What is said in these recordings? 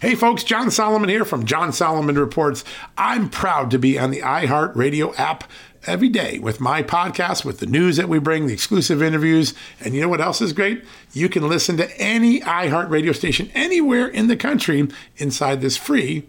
Hey folks, John Solomon here from John Solomon Reports. I'm proud to be on the iHeartRadio app every day with my podcast, with the news that we bring, the exclusive interviews. And you know what else is great? You can listen to any iHeartRadio station anywhere in the country inside this free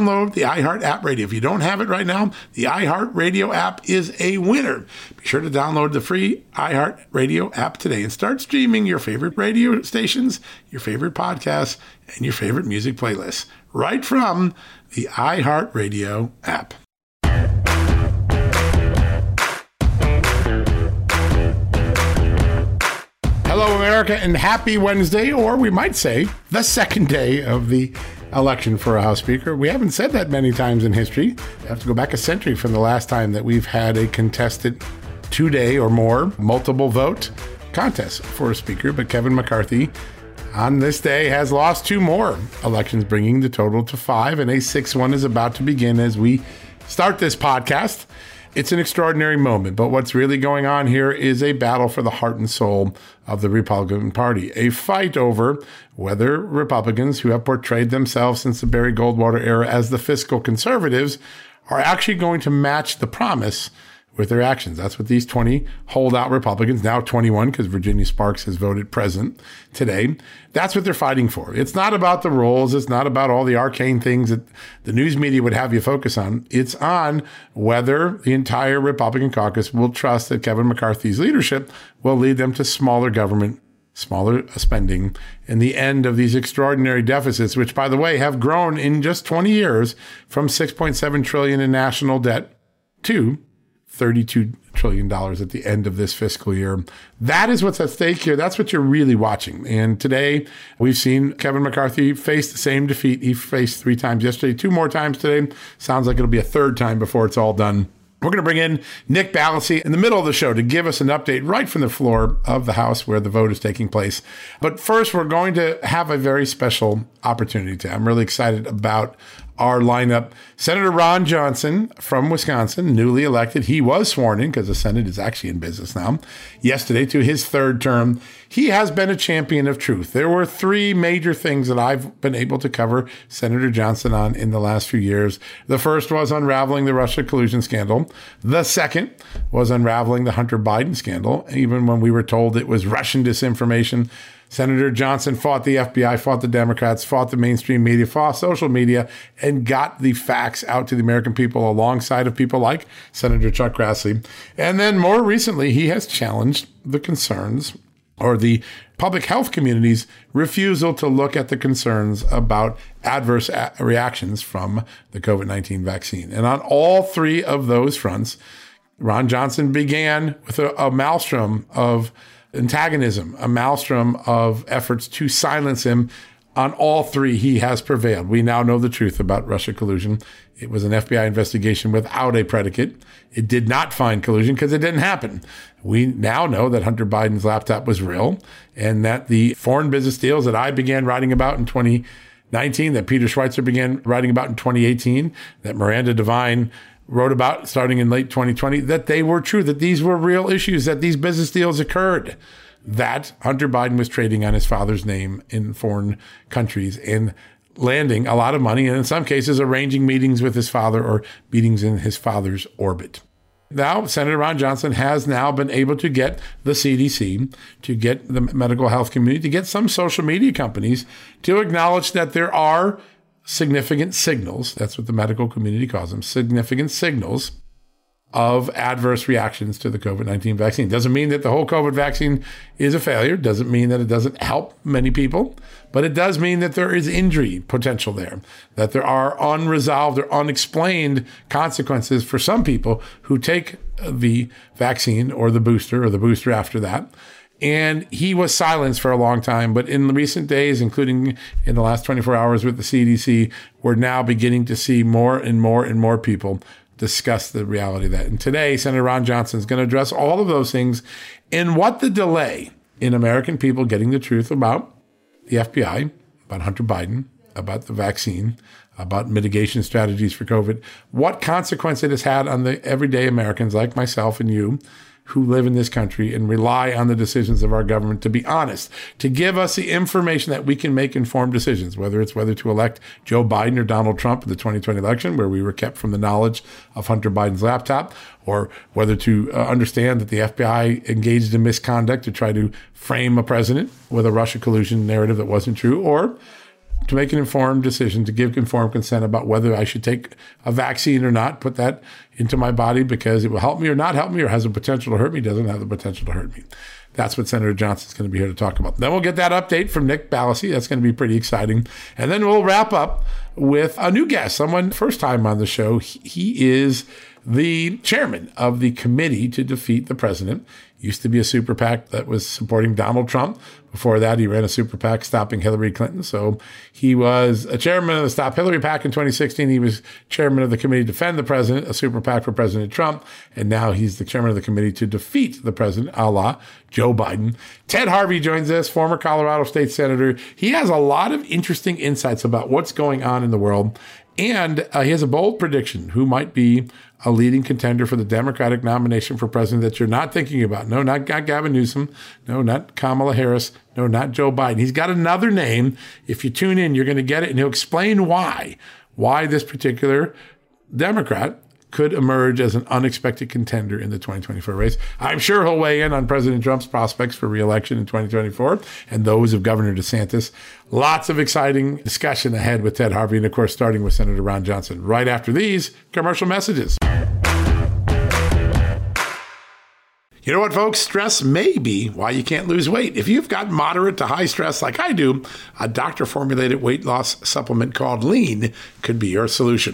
the iHeart app radio. If you don't have it right now, the iHeart Radio app is a winner. Be sure to download the free iHeart Radio app today and start streaming your favorite radio stations, your favorite podcasts, and your favorite music playlists right from the iHeart Radio app. Hello, America, and happy Wednesday, or we might say the second day of the election for a House Speaker. We haven't said that many times in history. We have to go back a century from the last time that we've had a contested two day or more multiple vote contest for a Speaker. But Kevin McCarthy on this day has lost two more elections, bringing the total to five, and a sixth one is about to begin as we start this podcast. It's an extraordinary moment, but what's really going on here is a battle for the heart and soul of the Republican Party, a fight over whether Republicans who have portrayed themselves since the Barry Goldwater era as the fiscal conservatives are actually going to match the promise with their actions. That's what these 20 holdout Republicans, now 21, because Virginia Spartz has voted present today, that's what they're fighting for. It's not about the rules. It's not about all the arcane things that the news media would have you focus on. It's on whether the entire Republican caucus will trust that Kevin McCarthy's leadership will lead them to smaller government smaller uh, spending and the end of these extraordinary deficits which by the way have grown in just 20 years from 6.7 trillion in national debt to $32 trillion at the end of this fiscal year. That is what's at stake here. That's what you're really watching. And today, we've seen Kevin McCarthy face the same defeat he faced three times yesterday, two more times today. Sounds like it'll be a third time before it's all done. We're going to bring in Nick Ballasy in the middle of the show to give us an update right from the floor of the House where the vote is taking place. But first, we're going to have a very special opportunity to. I'm really excited about our lineup. Senator Ron Johnson from Wisconsin, newly elected, he was sworn in because the Senate is actually in business now, yesterday to his third term. He has been a champion of truth. There were three major things that I've been able to cover Senator Johnson on in the last few years. The first was unraveling the Russia collusion scandal. The second was unraveling the Hunter Biden scandal, even when we were told it was Russian disinformation. Senator Johnson fought the FBI, fought the Democrats, fought the mainstream media, fought social media, and got the facts out to the American people alongside of people like Senator Chuck Grassley. And then more recently, he has challenged the concerns or the public health community's refusal to look at the concerns about adverse a- reactions from the COVID 19 vaccine. And on all three of those fronts, Ron Johnson began with a, a maelstrom of antagonism, a maelstrom of efforts to silence him. On all three, he has prevailed. We now know the truth about Russia collusion. It was an FBI investigation without a predicate. It did not find collusion because it didn't happen. We now know that Hunter Biden's laptop was real and that the foreign business deals that I began writing about in 2019, that Peter Schweizer began writing about in 2018, that Miranda Devine wrote about starting in late 2020 that they were true, that these were real issues, that these business deals occurred, that Hunter Biden was trading on his father's name in foreign countries and landing a lot of money, and in some cases, arranging meetings with his father or meetings in his father's orbit. Now, Senator Ron Johnson has now been able to get the CDC, to get the medical health community, to get some social media companies to acknowledge that there are significant signals, that's what the medical community calls them, significant signals of adverse reactions to the COVID 19 vaccine. Doesn't mean that the whole COVID vaccine is a failure, doesn't mean that it doesn't help many people, but it does mean that there is injury potential there, that there are unresolved or unexplained consequences for some people who take the vaccine or the booster or the booster after that And he was silenced for a long time. But in the recent days, including in the last 24 hours with the CDC, we're now beginning to see more and more and more people discuss the reality of that. And today, Senator Ron Johnson is going to address all of those things and what the delay in American people getting the truth about the FBI, about Hunter Biden, about the vaccine, about mitigation strategies for COVID, what consequence it has had on the everyday Americans like myself and you who live in this country and rely on the decisions of our government to be honest, to give us the information that we can make informed decisions, whether it's whether to elect Joe Biden or Donald Trump in the 2020 election, where we were kept from the knowledge of Hunter Biden's laptop, or whether to uh, understand that the FBI engaged in misconduct to try to frame a president with a Russia collusion narrative that wasn't true, or to make an informed decision, to give informed consent about whether I should take a vaccine or not, put that into my body because it will help me or not help me or has the potential to hurt me, doesn't have the potential to hurt me. That's what Senator Johnson's going to be here to talk about. Then we'll get that update from Nick Ballasy. That's going to be pretty exciting. And then we'll wrap up with a new guest, someone first time on the show. He is the chairman of the committee to defeat the president. Used to be a super PAC that was supporting Donald Trump. Before that, he ran a super PAC stopping Hillary Clinton. So he was a chairman of the Stop Hillary PAC in 2016. He was chairman of the committee to defend the president, a super PAC for President Trump. And now he's the chairman of the committee to defeat the president, a la Joe Biden. Ted Harvey joins us, former Colorado state senator. He has a lot of interesting insights about what's going on in the world. And uh, he has a bold prediction who might be a leading contender for the Democratic nomination for president that you're not thinking about. No, not, not Gavin Newsom. No, not Kamala Harris. No, not Joe Biden. He's got another name. If you tune in, you're going to get it, and he'll explain why. Why this particular Democrat could emerge as an unexpected contender in the 2024 race. I'm sure he'll weigh in on President Trump's prospects for reelection in 2024 and those of Governor DeSantis. Lots of exciting discussion ahead with Ted Harvey, and of course, starting with Senator Ron Johnson right after these commercial messages. You know what, folks? Stress may be why you can't lose weight. If you've got moderate to high stress like I do, a doctor formulated weight loss supplement called Lean could be your solution.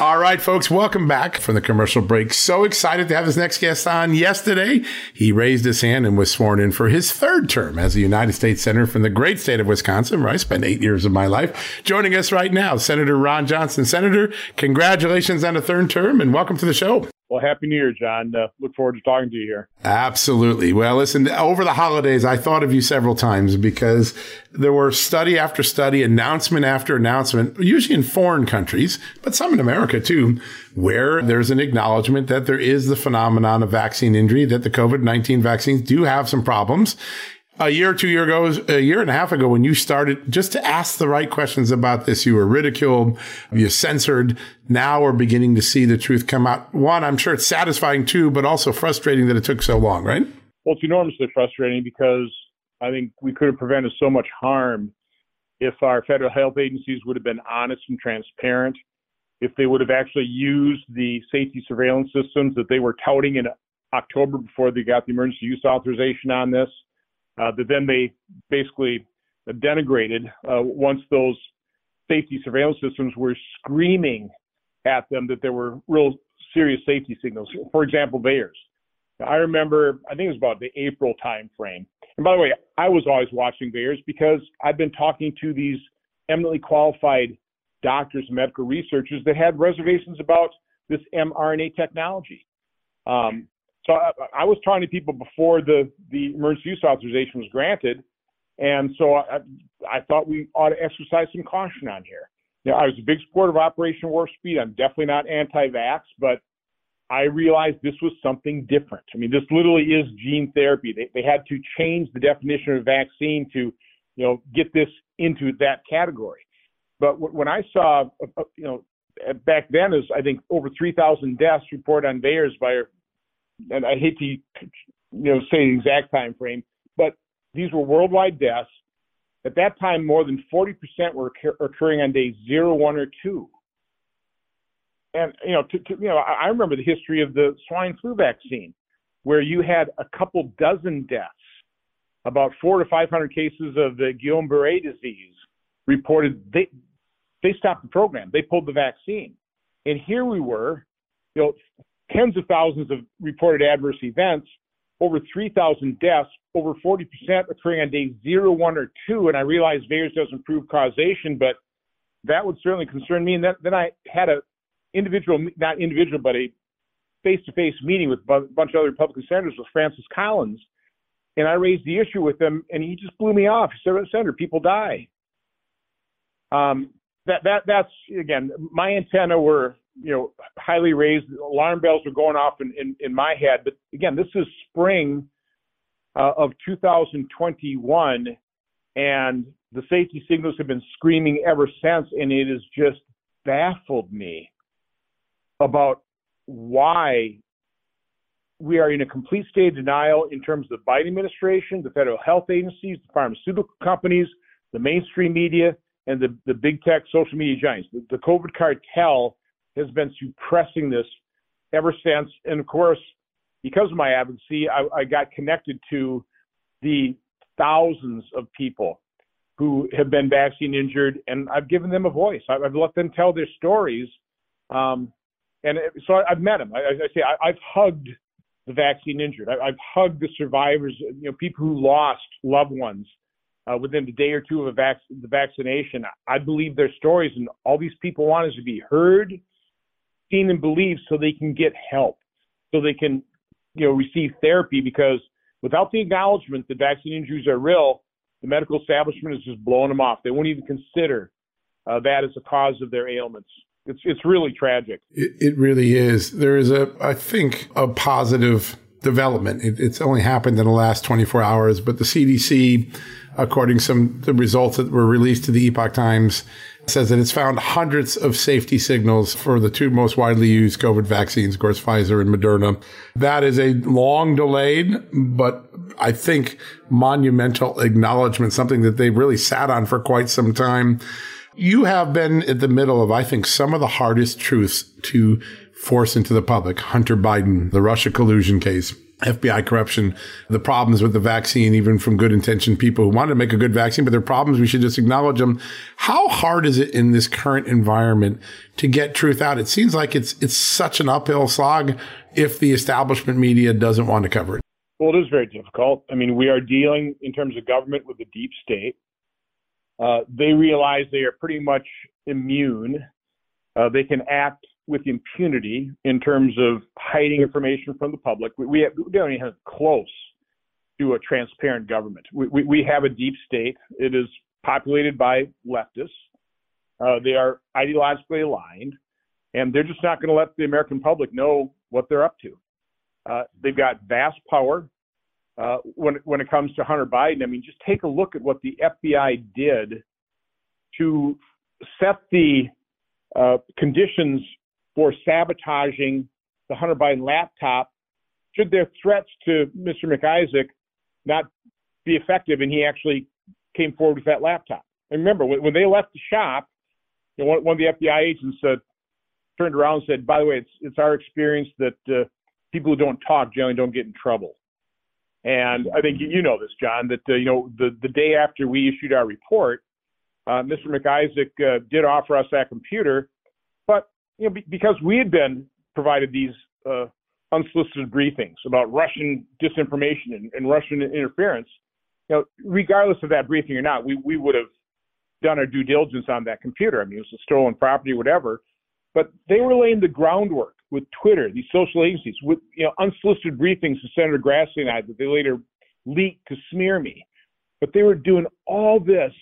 All right, folks, welcome back from the commercial break. So excited to have this next guest on. Yesterday, he raised his hand and was sworn in for his third term as a United States Senator from the great state of Wisconsin, where I spent eight years of my life. Joining us right now, Senator Ron Johnson. Senator, congratulations on a third term and welcome to the show. Well, Happy New Year, John. Uh, look forward to talking to you here. Absolutely. Well, listen, over the holidays, I thought of you several times because there were study after study, announcement after announcement, usually in foreign countries, but some in America too, where there's an acknowledgement that there is the phenomenon of vaccine injury, that the COVID 19 vaccines do have some problems a year or two year ago, a year and a half ago, when you started just to ask the right questions about this, you were ridiculed, you censored. Now we're beginning to see the truth come out. One, I'm sure it's satisfying too, but also frustrating that it took so long, right? Well, it's enormously frustrating because I think we could have prevented so much harm if our federal health agencies would have been honest and transparent, if they would have actually used the safety surveillance systems that they were touting in October before they got the emergency use authorization on this that then they basically denigrated uh, once those safety surveillance systems were screaming at them that there were real serious safety signals. For example, VAERS. I remember, I think it was about the April time frame. And by the way, I was always watching VAERS because I've been talking to these eminently qualified doctors and medical researchers that had reservations about this mRNA technology. Um, so I, I was talking to people before the the emergency use authorization was granted, and so I, I thought we ought to exercise some caution on here. Now, I was a big supporter of Operation Warp Speed. I'm definitely not anti-vax, but I realized this was something different. I mean, this literally is gene therapy. They, they had to change the definition of vaccine to, you know, get this into that category. But w- when I saw, uh, uh you know, back then is I think over 3,000 deaths reported on VAERS by and I hate to you know say the exact time frame, but these were worldwide deaths. At that time, more than 40% were occurring on day zero, one, or two. And you know, to, to, you know, I remember the history of the swine flu vaccine, where you had a couple dozen deaths, about four to 500 cases of the Guillain-Barré disease reported. They they stopped the program. They pulled the vaccine, and here we were, you know, tens of thousands of reported adverse events, over 3,000 deaths, over 40% occurring on day zero, one, or two. And I realize VAERS doesn't prove causation, but that would certainly concern me. And that, then I had a individual, not individual, but a face-to-face meeting with a bunch of other Republican senators with Francis Collins, and I raised the issue with him, and he just blew me off. He said, "Senator, people die." Um, that that that's again, my antenna were you know, highly raised. Alarm bells were going off in, in, in my head. But again, this is spring uh, of 2021, and the safety signals have been screaming ever since, and it has just baffled me about why we are in a complete state of denial in terms of the Biden administration, the federal health agencies, the pharmaceutical companies, the mainstream media, and the, the big tech social media giants. The, the COVID cartel has been suppressing this ever since. And of course, because of my advocacy, I, I got connected to the thousands of people who have been vaccine injured, and I've given them a voice. I've, I've let them tell their stories. Um, and it, so I, have met them. I, I say I, have hugged the vaccine injured. I, have hugged the survivors, you know, people who lost loved ones uh, within a day or two of a vac- the vaccination. I believe their stories, and all these people want is to be heard seen and believed so they can get help, so they can, you know, receive therapy because without the acknowledgement that vaccine injuries are real, the medical establishment is just blowing them off. They won't even consider uh, that as a cause of their ailments. It's it's really tragic. It, it really is. There is a, I think, a positive development. It, it's only happened in the last 24 hours, but the CDC, according to some the results that were released to the Epoch Times, says that it's found hundreds of safety signals for the two most widely used COVID vaccines, of course, Pfizer and Moderna. That is a long delayed, but I think monumental acknowledgement, something that they really sat on for quite some time. You have been at the middle of, I think, some of the hardest truths to force into the public. Hunter Biden, the Russia collusion case. FBI corruption, the problems with the vaccine, even from good intentioned people who want to make a good vaccine, but there are problems. We should just acknowledge them. How hard is it in this current environment to get truth out? It seems like it's, it's such an uphill slog if the establishment media doesn't want to cover it. Well, it is very difficult. I mean, we are dealing in terms of government with the deep state. Uh, they realize they are pretty much immune. Uh, they can act with impunity in terms of hiding information from the public. We, we, have, we don't even have close to a transparent government. We, we, we have a deep state. It is populated by leftists. Uh, they are ideologically aligned, and they're just not going to let the American public know what they're up to. Uh, they've got vast power. Uh, when when it comes to Hunter Biden, I mean, just take a look at what the FBI did to set the uh, conditions for sabotaging the Hunter Biden laptop should their threats to Mr. Mac Isaac not be effective and he actually came forward with that laptop. And remember, when, they left the shop, you know, one, of the FBI agents turned around and said, by the way, it's, it's our experience that uh, people who don't talk generally don't get in trouble. And I think you know this, John, that, uh, you know, the, the day after we issued our report, uh, Mr. Mac Isaac uh, did offer us that computer, but you know, be, because we had been provided these uh, unsolicited briefings about Russian disinformation and, and, Russian interference, you know, regardless of that briefing or not, we, we would have done our due diligence on that computer. I mean, it was a stolen property, whatever. But they were laying the groundwork with Twitter, these social agencies, with you know unsolicited briefings to Senator Grassley and I that they later leaked to smear me. But they were doing all this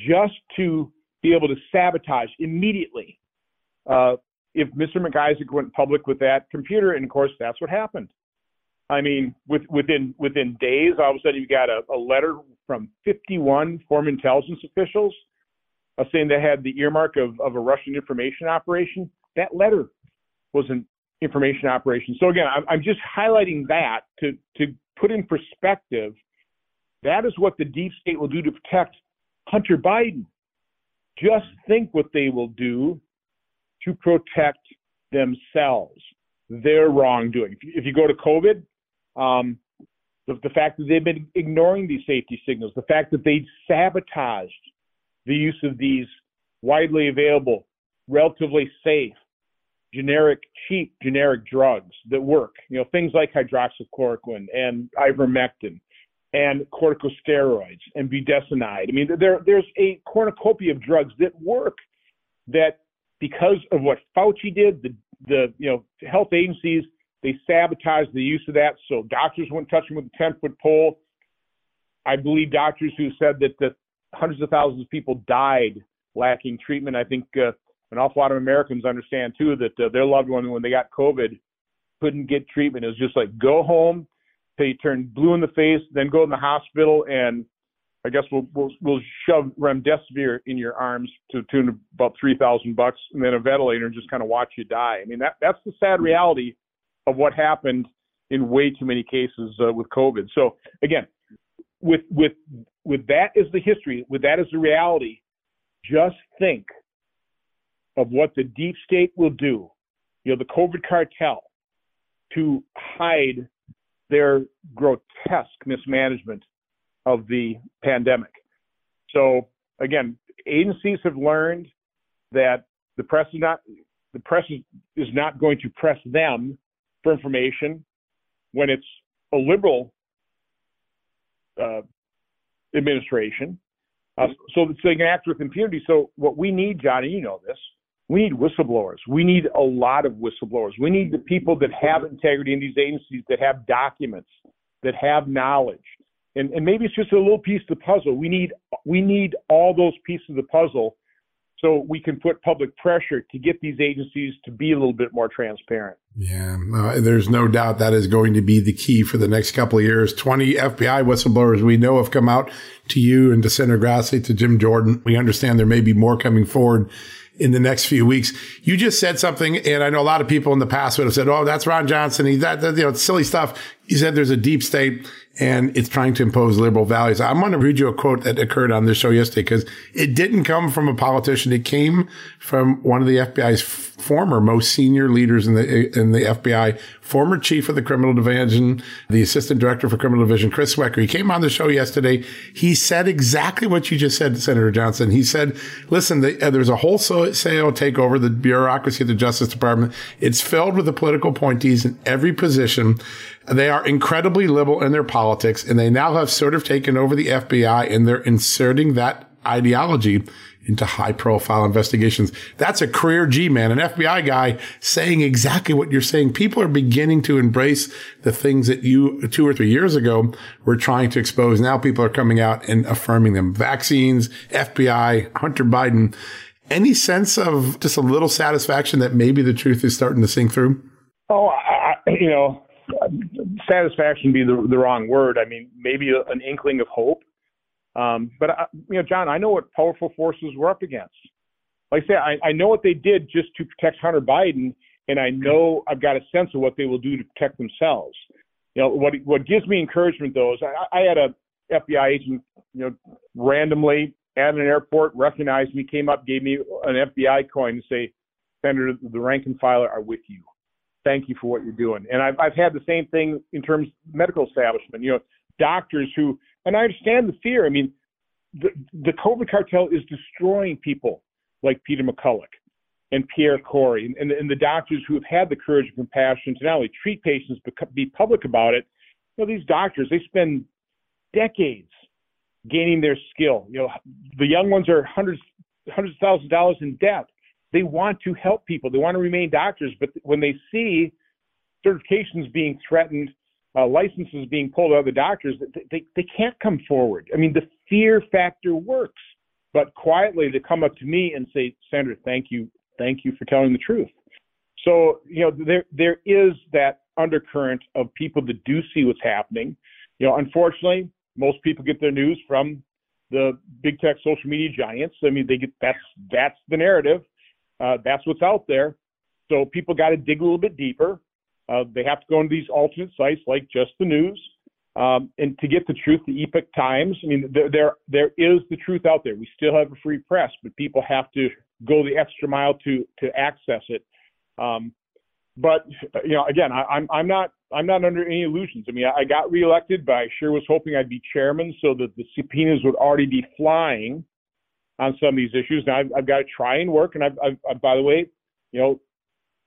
just to be able to sabotage immediately uh, if Mr. Mac Isaac went public with that computer, and of course that's what happened. I mean, with, within within days, all of a sudden you got a, a letter from 51 former intelligence officials uh, saying they had the earmark of, of a Russian information operation. That letter was an information operation. So again, I'm, I'm just highlighting that to to put in perspective. That is what the deep state will do to protect Hunter Biden. Just think what they will do to protect themselves, their wrongdoing. If you go to COVID, um, the, the, fact that they've been ignoring these safety signals, the fact that they sabotaged the use of these widely available, relatively safe, generic, cheap generic drugs that work, you know, things like hydroxychloroquine and ivermectin and corticosteroids and budesonide. I mean, there, there's a cornucopia of drugs that work that because of what Fauci did, the, the you know health agencies they sabotaged the use of that, so doctors wouldn't touch them with a 10 foot pole. I believe doctors who said that, that hundreds of thousands of people died lacking treatment. I think uh, an awful lot of Americans understand too that uh, their loved one, when they got COVID, couldn't get treatment. It was just like go home, till you turn blue in the face, then go in the hospital, and I guess we'll we'll, we'll shove remdesivir in your arms to tune of about three thousand bucks, and then a ventilator, and just kind of watch you die. I mean that that's the sad reality of what happened in way too many cases uh, with COVID. So again, with with with that as the history, with that as the reality, just think of what the deep state will do. You know, the COVID cartel to hide their grotesque mismanagement of the pandemic. So again, agencies have learned that the press is not the press is is not going to press them for information when it's a liberal uh, administration, uh, so that they can act with impunity. So what we need, Johnny, you know this, we need whistleblowers. We need a lot of whistleblowers. We need the people that have integrity in these agencies, that have documents, that have knowledge. And, and maybe it's just a little piece of the puzzle. We need we need all those pieces of the puzzle so we can put public pressure to get these agencies to be a little bit more transparent. Yeah, uh, there's no doubt that is going to be the key for the next couple of years. 20 FBI whistleblowers we know have come out to you and to Senator Grassley, to Jim Jordan. We understand there may be more coming forward in the next few weeks. You just said something, and I know a lot of people in the past would have said, "Oh, that's Ron Johnson. He that, that you know silly stuff." You said there's a deep state and it's trying to impose liberal values. I'm going to read you a quote that occurred on this show yesterday because it didn't come from a politician. It came from one of the FBI's former most senior leaders in the in the FBI, former chief of the criminal division, the assistant director for criminal division, Chris Swecker. He came on the show yesterday. He said exactly what you just said, Senator Johnson. He said, "Listen, the, uh, there's a wholesale takeover the bureaucracy of the Justice Department. It's filled with the political appointees in every position." They are incredibly liberal in their politics, and they now have sort of taken over the FBI, and they're inserting that ideology into high profile investigations. That's a career G man, an FBI guy saying exactly what you're saying. People are beginning to embrace the things that you two or three years ago were trying to expose. Now people are coming out and affirming them. Vaccines, FBI, Hunter Biden. Any sense of just a little satisfaction that maybe the truth is starting to sink through? Oh, I, you know, satisfaction be the, the wrong word. I mean, maybe an inkling of hope. Um, but I, you know, John, I know what powerful forces we're up against. Like I say, I, I know what they did just to protect Hunter Biden, and I know I've got a sense of what they will do to protect themselves. You know, what what gives me encouragement though is I, I had a FBI agent, you know, randomly at an airport recognized me, came up, gave me an FBI coin to say, Senator, the rank and filer are with you thank you for what you're doing. And I've I've had the same thing in terms of medical establishment. You know, doctors who, and I understand the fear. I mean, the the COVID cartel is destroying people like Peter McCullough and Pierre Kory and, and, and the doctors who have had the courage and compassion to not only treat patients but be public about it. You know, these doctors they spend decades gaining their skill. You know, the young ones are hundreds hundreds of thousands of dollars in debt they want to help people. They want to remain doctors, but when they see certifications being threatened, uh, licenses being pulled out of the doctors, they, they, they can't come forward. I mean, the fear factor works, but quietly to come up to me and say, Sandra, thank you, thank you for telling the truth. So, you know, there there is that undercurrent of people that do see what's happening. You know, unfortunately, most people get their news from the big tech social media giants. I mean, they get that's that's the narrative. Uh, that's what's out there. So people got to dig a little bit deeper. Uh, they have to go into these alternate sites like Just the News. Um, and to get the truth, the Epoch Times. I mean, there, there there is the truth out there. We still have a free press, but people have to go the extra mile to to access it. Um, but you know, again, I, I'm I'm not I'm not under any illusions. I mean, I, I got reelected, but I sure was hoping I'd be chairman so that the subpoenas would already be flying on some of these issues. Now I've, I've got to try and work. And I've, I've, I've, by the way, you know,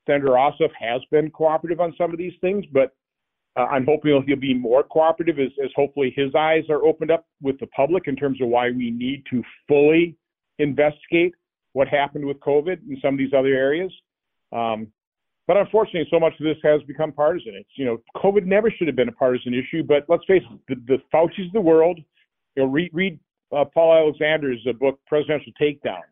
Senator Ossoff has been cooperative on some of these things, but uh, I'm hoping he'll be more cooperative as, as hopefully his eyes are opened up with the public in terms of why we need to fully investigate what happened with COVID in some of these other areas. Um, but unfortunately, so much of this has become partisan. It's you know, COVID never should have been a partisan issue. But let's face it, the, the Fauci's of the world. You know, read read uh, Paul Alexander's uh, book, Presidential Takedown,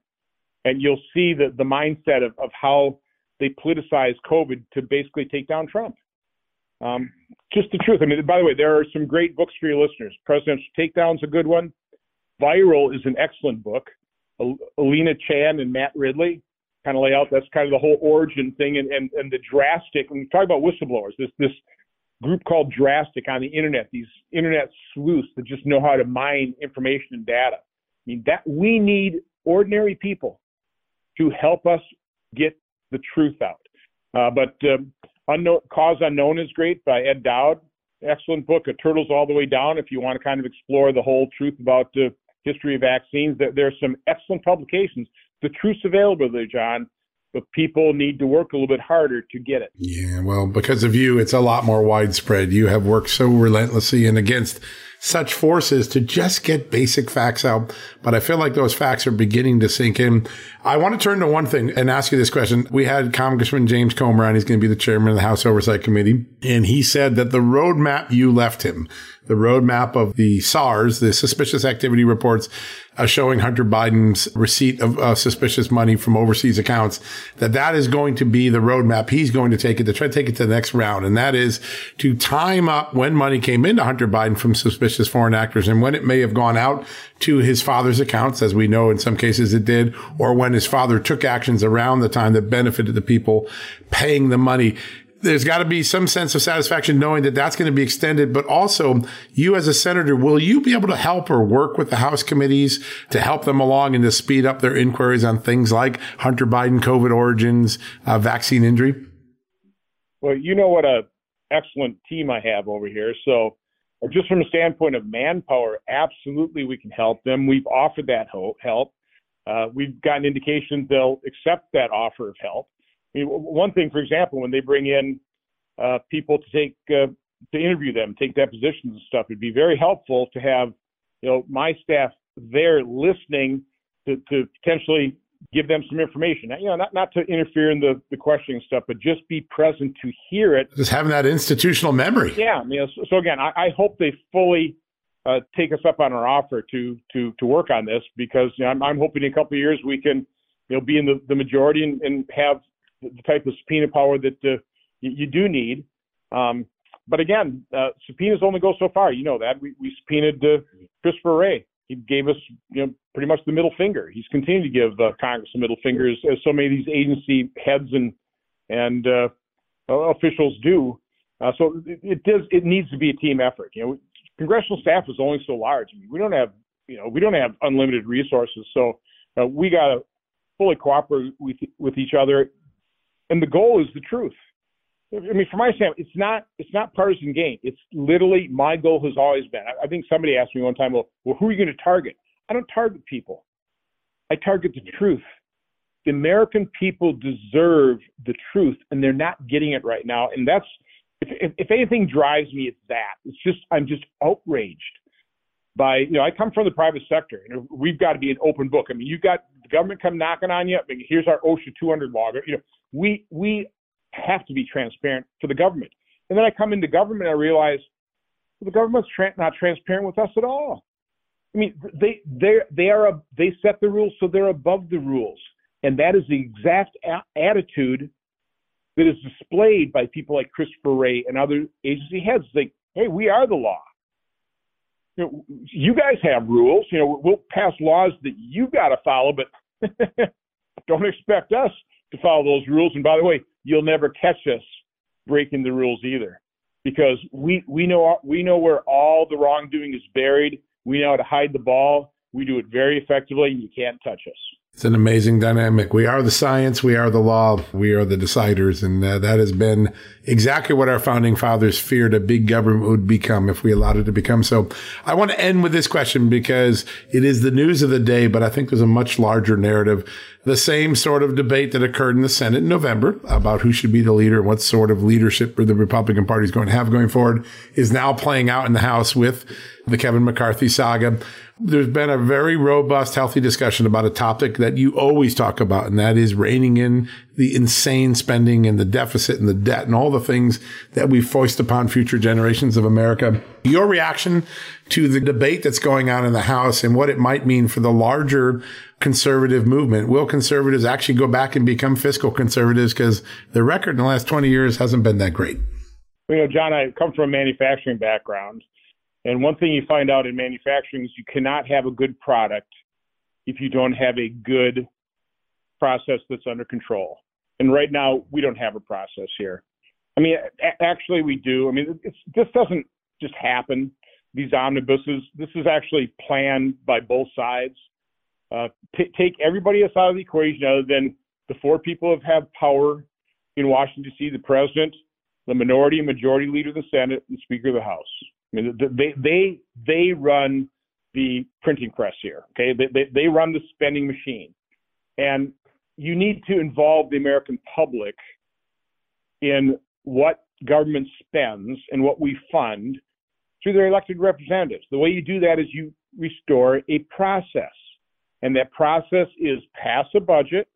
and you'll see the, the mindset of, of how they politicize COVID to basically take down Trump. Um, just the truth. I mean, by the way, there are some great books for your listeners. Presidential Takedown's is a good one. Viral is an excellent book. Alina Chan and Matt Ridley kind of lay out that's kind of the whole origin thing and, and, and the drastic. When we talk about whistleblowers, this this group called Drastic on the internet, these internet sleuths that just know how to mine information and data. I mean, that we need ordinary people to help us get the truth out. Uh, but um, unknown, Cause Unknown is great by Ed Dowd. Excellent book, A Turtles All the Way Down, if you want to kind of explore the whole truth about the history of vaccines. There, are some excellent publications. The truth's available there, John but people need to work a little bit harder to get it. Yeah, well, because of you, it's a lot more widespread. You have worked so relentlessly and against such forces to just get basic facts out. But I feel like those facts are beginning to sink in. I want to turn to one thing and ask you this question. We had Congressman James Comer on. He's going to be the chairman of the House Oversight Committee. And he said that the roadmap you left him, the roadmap of the SARS, the suspicious activity reports uh, showing Hunter Biden's receipt of uh, suspicious money from overseas accounts, that that is going to be the roadmap he's going to take it to try to take it to the next round. And that is to time up when money came into Hunter Biden from suspicious foreign actors and when it may have gone out to his father's accounts, as we know in some cases it did, or when his father took actions around the time that benefited the people paying the money there's got to be some sense of satisfaction knowing that that's going to be extended. But also, you as a senator, will you be able to help or work with the House committees to help them along and to speed up their inquiries on things like Hunter Biden, COVID origins, uh, vaccine injury? Well, you know what a excellent team I have over here. So, just from a standpoint of manpower, absolutely we can help them. We've offered that help. Uh, we've gotten indications they'll accept that offer of help. I mean, one thing, for example, when they bring in uh, people to take uh, to interview them, take depositions and stuff, it'd be very helpful to have you know my staff there listening to, to potentially give them some information. You know, not not to interfere in the the questioning stuff, but just be present to hear it. Just having that institutional memory. Yeah. You know, so, so again, I, I hope they fully uh, take us up on our offer to to to work on this because you know, I'm, I'm hoping in a couple of years we can you know be in the, the majority and, and have the type of subpoena power that uh, you, do need. Um, but again, uh, subpoenas only go so far. You know that we, we subpoenaed uh, Christopher Wray. He gave us, you know, pretty much the middle finger. He's continued to give uh, Congress the middle fingers, as, as so many of these agency heads and and uh, officials do. Uh, so it, it does. It needs to be a team effort. You know, congressional staff is only so large. I mean, we don't have, you know, we don't have unlimited resources. So uh, we got to fully cooperate with with each other. And the goal is the truth. I mean, from my standpoint, it's not it's not partisan gain. It's literally my goal has always been. I, I think somebody asked me one time, well, well, who are you going to target? I don't target people. I target the truth. The American people deserve the truth, and they're not getting it right now. And that's if, if, if anything drives me, it's that. It's just I'm just outraged by you know I come from the private sector. Know, we've got to be an open book. I mean, you got the government come knocking on you. I mean, here's our OSHA 200 log. You know, we we have to be transparent to the government. And then I come into government I realize well, the government's tra- not transparent with us at all. I mean, they they they are a, they set the rules so they're above the rules, and that is the exact a- attitude that is displayed by people like Christopher Wray and other agency heads. Like, hey, we are the law. You, know, you guys have rules. You know, we'll pass laws that you've got to follow, but don't expect us to follow those rules. And by the way, you'll never catch us breaking the rules either, because we we know we know where all the wrongdoing is buried. We know how to hide the ball. We do it very effectively. And you can't touch us. It's an amazing dynamic. We are the science. We are the law. We are the deciders. And uh, that has been exactly what our founding fathers feared a big government would become if we allowed it to become so. I want to end with this question because it is the news of the day, but I think there's a much larger narrative. The same sort of debate that occurred in the Senate in November about who should be the leader and what sort of leadership the Republican Party is going to have going forward is now playing out in the House with the Kevin McCarthy saga there's been a very robust, healthy discussion about a topic that you always talk about, and that is reining in the insane spending and the deficit and the debt and all the things that we foist upon future generations of America. Your reaction to the debate that's going on in the House and what it might mean for the larger conservative movement. Will conservatives actually go back and become fiscal conservatives? Because the record in the last 20 years hasn't been that great. You know, John, I come from a manufacturing background. And one thing you find out in manufacturing is you cannot have a good product if you don't have a good process that's under control. And right now, we don't have a process here. I mean, a- actually, we do. I mean, this doesn't just happen. These omnibuses, this is actually planned by both sides. Uh, t- take everybody else out of the equation other than the four people who have power in Washington, D.C. the president, the minority and majority leader of the Senate, and Speaker of the House. I mean, they they they run the printing press here. Okay, they, they they run the spending machine, and you need to involve the American public in what government spends and what we fund through their elected representatives. The way you do that is you restore a process, and that process is pass a budget.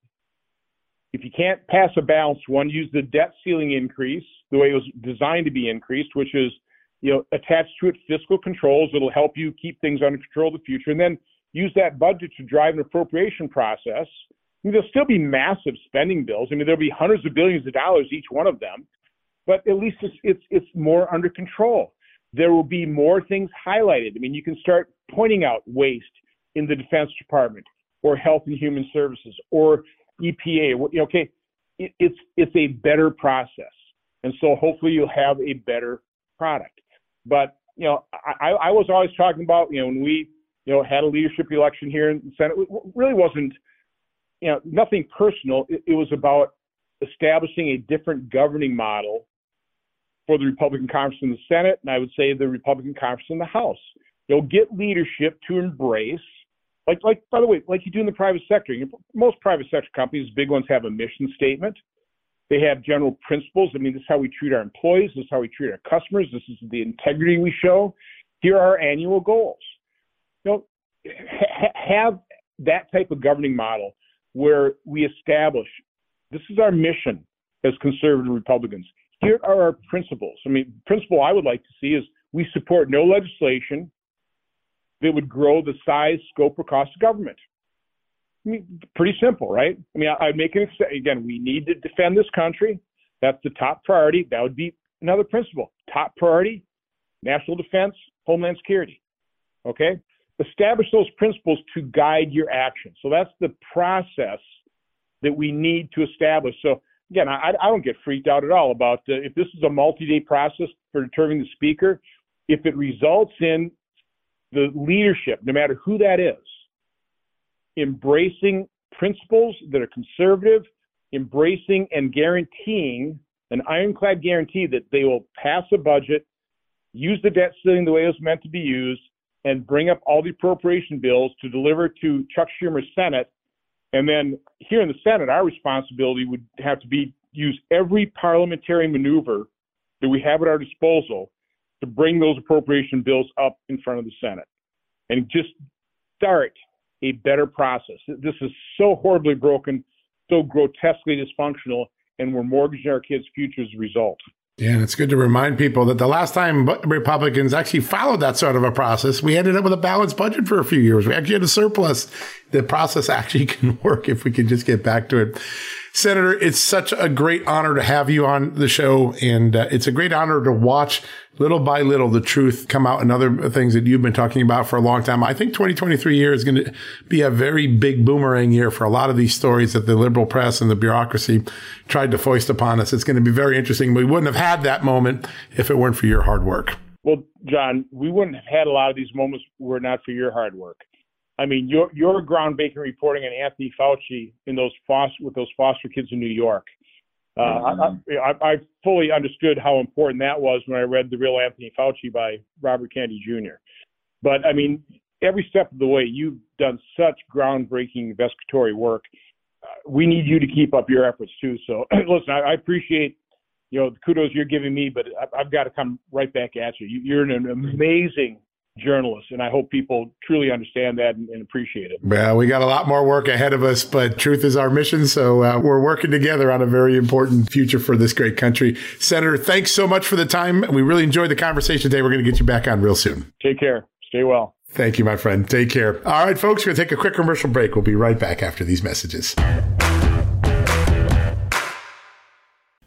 If you can't pass a balanced one, use the debt ceiling increase the way it was designed to be increased, which is you know, attach to it fiscal controls that'll help you keep things under control in the future, and then use that budget to drive an appropriation process. I mean, there'll still be massive spending bills. I mean, there'll be hundreds of billions of dollars each one of them, but at least it's it's, it's more under control. There will be more things highlighted. I mean, you can start pointing out waste in the Defense Department or Health and Human Services or EPA. Okay, it, it's it's a better process, and so hopefully you'll have a better product. But you know, I, I was always talking about you know when we you know had a leadership election here in the Senate, it really wasn't you know nothing personal. It, it was about establishing a different governing model for the Republican conference in the Senate, and I would say the Republican conference in the House. You'll get leadership to embrace, like, like by the way, like you do in the private sector. You, most private sector companies, big ones, have a mission statement. They have general principles. I mean, this is how we treat our employees. This is how we treat our customers. This is the integrity we show. Here are our annual goals. You know, ha- have that type of governing model where we establish this is our mission as conservative Republicans. Here are our principles. I mean, principle I would like to see is we support no legislation that would grow the size, scope, or cost of government. I mean, pretty simple, right? I mean, I, would make an exception. again. We need to defend this country. That's the top priority. That would be another principle. Top priority: national defense, homeland security. Okay, establish those principles to guide your action. So that's the process that we need to establish. So again, I, I don't get freaked out at all about uh, if this is a multi-day process for determining the speaker. If it results in the leadership, no matter who that is, embracing principles that are conservative, embracing and guaranteeing an ironclad guarantee that they will pass a budget, use the debt ceiling the way it was meant to be used, and bring up all the appropriation bills to deliver to Chuck Schumer's Senate. And then here in the Senate, our responsibility would have to be use every parliamentary maneuver that we have at our disposal to bring those appropriation bills up in front of the Senate and just start a better process. This is so horribly broken, so grotesquely dysfunctional, and we're mortgaging our kids' futures as a result. Yeah, and it's good to remind people that the last time Republicans actually followed that sort of a process, we ended up with a balanced budget for a few years. We actually had a surplus. The process actually can work if we can just get back to it. Senator, it's such a great honor to have you on the show. And uh, it's a great honor to watch little by little the truth come out and other things that you've been talking about for a long time. I think 2023 year is going to be a very big boomerang year for a lot of these stories that the liberal press and the bureaucracy tried to foist upon us. It's going to be very interesting. We wouldn't have had that moment if it weren't for your hard work. Well, John, we wouldn't have had a lot of these moments were not for your hard work. I mean, your your groundbreaking reporting on Anthony Fauci in those foster with those foster kids in New York. Uh, mm-hmm. I, I, I fully understood how important that was when I read the real Anthony Fauci by Robert Kennedy Jr. But I mean, every step of the way, you've done such groundbreaking investigatory work. Uh, we need you to keep up your efforts too. So listen, I, I appreciate you know the kudos you're giving me, but I, I've got to come right back at you. you you're an amazing journalists. And I hope people truly understand that and, and, appreciate it. Well, we got a lot more work ahead of us, but truth is our mission. So uh, we're working together on a very important future for this great country. Senator, thanks so much for the time. We really enjoyed the conversation today. We're going to get you back on real soon. Take care. Stay well. Thank you, my friend. Take care. All right, folks, we're going to take a quick commercial break. We'll be right back after these messages.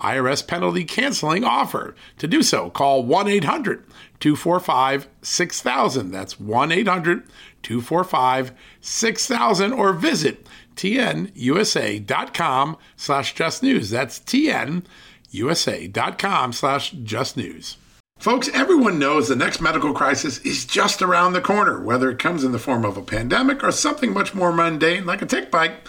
IRS penalty canceling offer. To do so, call 1 800 245 6000. That's 1 800 245 6000 or visit tnusa.com slash just news. That's tnusa.com slash just news. Folks, everyone knows the next medical crisis is just around the corner, whether it comes in the form of a pandemic or something much more mundane like a tick bite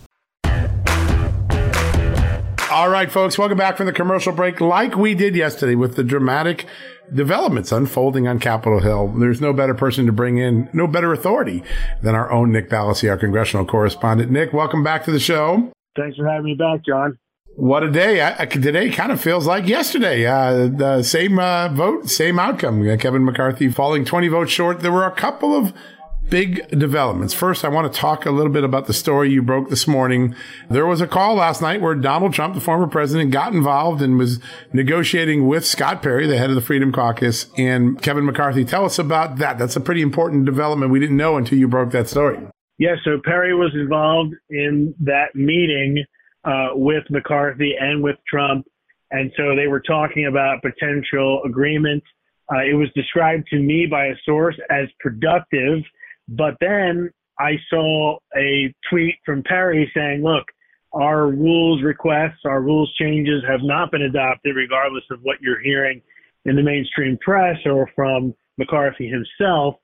All right, folks, welcome back from the commercial break. Like we did yesterday with the dramatic developments unfolding on Capitol Hill, there's no better person to bring in, no better authority than our own Nick Ballasy, our congressional correspondent. Nick, welcome back to the show. Thanks for having me back, John. What a day. I, today kind of feels like yesterday. Uh, the same uh, vote, same outcome. Kevin McCarthy falling 20 votes short. There were a couple of big developments. First, I want to talk a little bit about the story you broke this morning. There was a call last night where Donald Trump, the former president, got involved and was negotiating with Scott Perry, the head of the Freedom Caucus, and Kevin McCarthy. Tell us about that. That's a pretty important development we didn't know until you broke that story. Yeah, so Perry was involved in that meeting uh, with McCarthy and with Trump. And so they were talking about potential agreement. Uh, it was described to me by a source as productive but then I saw a tweet from Perry saying, look, our rules requests, our rules changes have not been adopted, regardless of what you're hearing in the mainstream press or from McCarthy himself.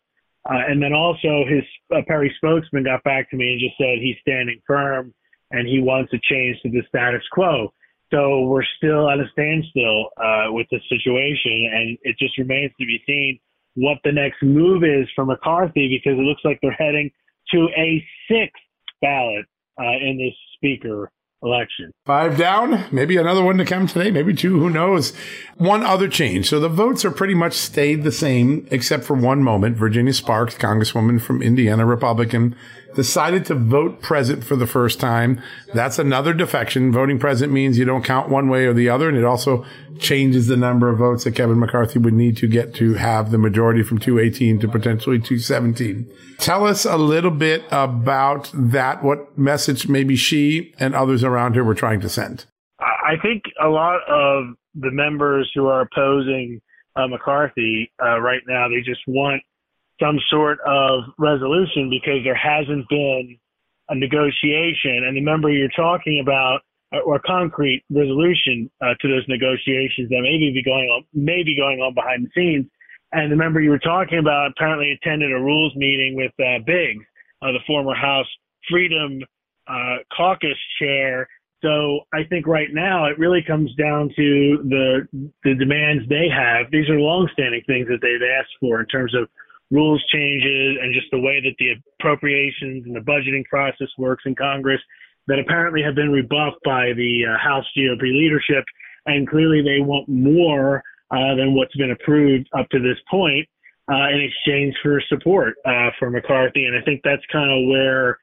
Uh, and then also his uh, Perry spokesman got back to me and just said he's standing firm and he wants a change to the status quo. So we're still at a standstill uh, with this situation, and it just remains to be seen what the next move is for McCarthy because it looks like they're heading to a sixth ballot uh, in this speaker election. Five down, maybe another one to come today, maybe two, who knows. One other change. So the votes are pretty much stayed the same, except for one moment. Virginia Spartz, Congresswoman from Indiana, Republican, decided to vote present for the first time. That's another defection. Voting present means you don't count one way or the other, and it also changes the number of votes that Kevin McCarthy would need to get to have the majority from 218 to potentially 217. Tell us a little bit about that, what message maybe she and others around her were trying to send. I think a lot of the members who are opposing uh, McCarthy uh, right now, they just want some sort of resolution because there hasn't been a negotiation. And the member you're talking about, or concrete resolution uh, to those negotiations that maybe be going on, maybe going on behind the scenes. And the member you were talking about apparently attended a rules meeting with uh, Biggs, uh, the former House Freedom uh, Caucus chair. So I think right now it really comes down to the the demands they have. These are longstanding things that they've asked for in terms of rules changes and just the way that the appropriations and the budgeting process works in Congress that apparently have been rebuffed by the uh, House GOP leadership. And clearly they want more uh, than what's been approved up to this point uh, in exchange for support uh, for McCarthy. And I think that's kind of where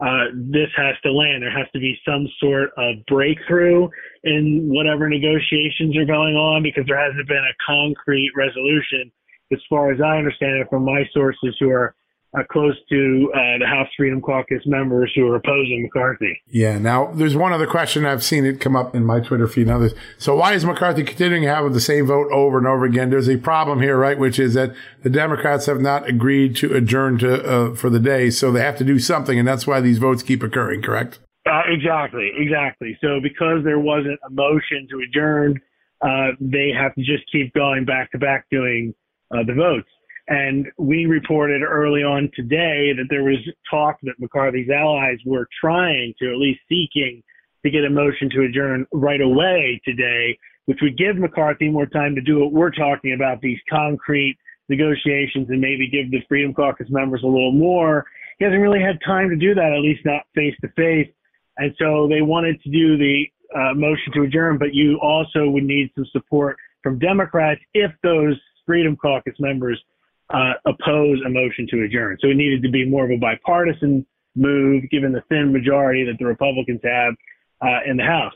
uh, this has to land. There has to be some sort of breakthrough in whatever negotiations are going on because there hasn't been a concrete resolution as far as I understand it from my sources who are uh, close to uh, the House Freedom Caucus members who are opposing McCarthy. Yeah. Now, there's one other question. I've seen it come up in my Twitter feed and others. So why is McCarthy continuing to have the same vote over and over again? There's a problem here, right? Which is that the Democrats have not agreed to adjourn to uh, for the day, so they have to do something, and that's why these votes keep occurring. Correct? Uh, exactly. Exactly. So because there wasn't a motion to adjourn, uh, they have to just keep going back to back doing uh, the votes. And we reported early on today that there was talk that McCarthy's allies were trying to, at least seeking, to get a motion to adjourn right away today, which would give McCarthy more time to do what we're talking about, these concrete negotiations, and maybe give the Freedom Caucus members a little more. He hasn't really had time to do that, at least not face to face. And so they wanted to do the uh, motion to adjourn, but you also would need some support from Democrats if those Freedom Caucus members uh, oppose a motion to adjourn. So it needed to be more of a bipartisan move, given the thin majority that the Republicans have uh, in the House.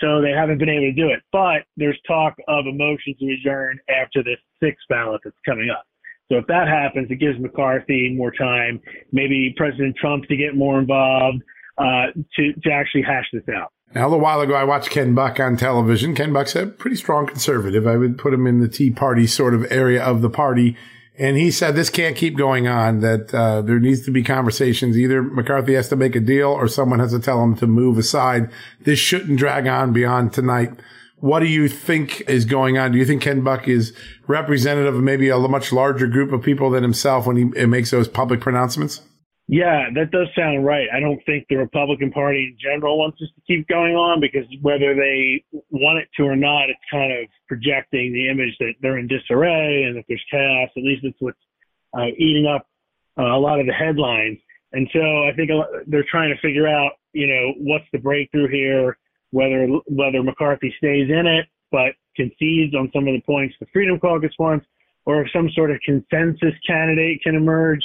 So they haven't been able to do it. But there's talk of a motion to adjourn after this sixth ballot that's coming up. So if that happens, it gives McCarthy more time, maybe President Trump to get more involved, uh, to, to actually hash this out. Now, a little while ago, I watched Ken Buck on television. Ken Buck's a pretty strong conservative. I would put him in the Tea Party sort of area of the party. And he said this can't keep going on, that uh, there needs to be conversations. Either McCarthy has to make a deal or someone has to tell him to move aside. This shouldn't drag on beyond tonight. What do you think is going on? Do you think Ken Buck is representative of maybe a much larger group of people than himself when he makes those public pronouncements? Yeah, that does sound right. I don't think the Republican Party in general wants us to keep going on because whether they want it to or not, it's kind of projecting the image that they're in disarray and that there's chaos. At least it's what's uh, eating up uh, a lot of the headlines. And so I think they're trying to figure out, you know, what's the breakthrough here, whether whether McCarthy stays in it but concedes on some of the points the Freedom Caucus wants, or if some sort of consensus candidate can emerge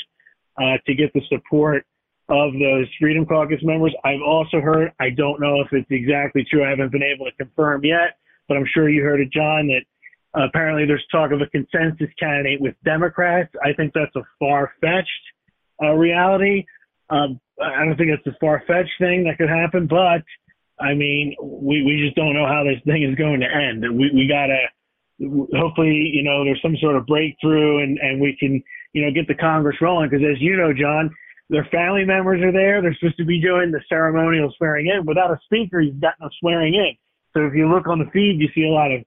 uh, to get the support of those Freedom Caucus members. I've also heard, I don't know if it's exactly true, I haven't been able to confirm yet, but I'm sure you heard it, John, that apparently there's talk of a consensus candidate with Democrats. I think that's a far fetched uh, reality. Um, I don't think it's a far fetched thing that could happen, but I mean, we, we just don't know how this thing is going to end. We, we gotta, hopefully, you know, there's some sort of breakthrough and, and we can, you know, get the Congress rolling. Because as you know, John, their family members are there. They're supposed to be doing the ceremonial swearing in. Without a speaker, you've got no swearing in. So if you look on the feed, you see a lot of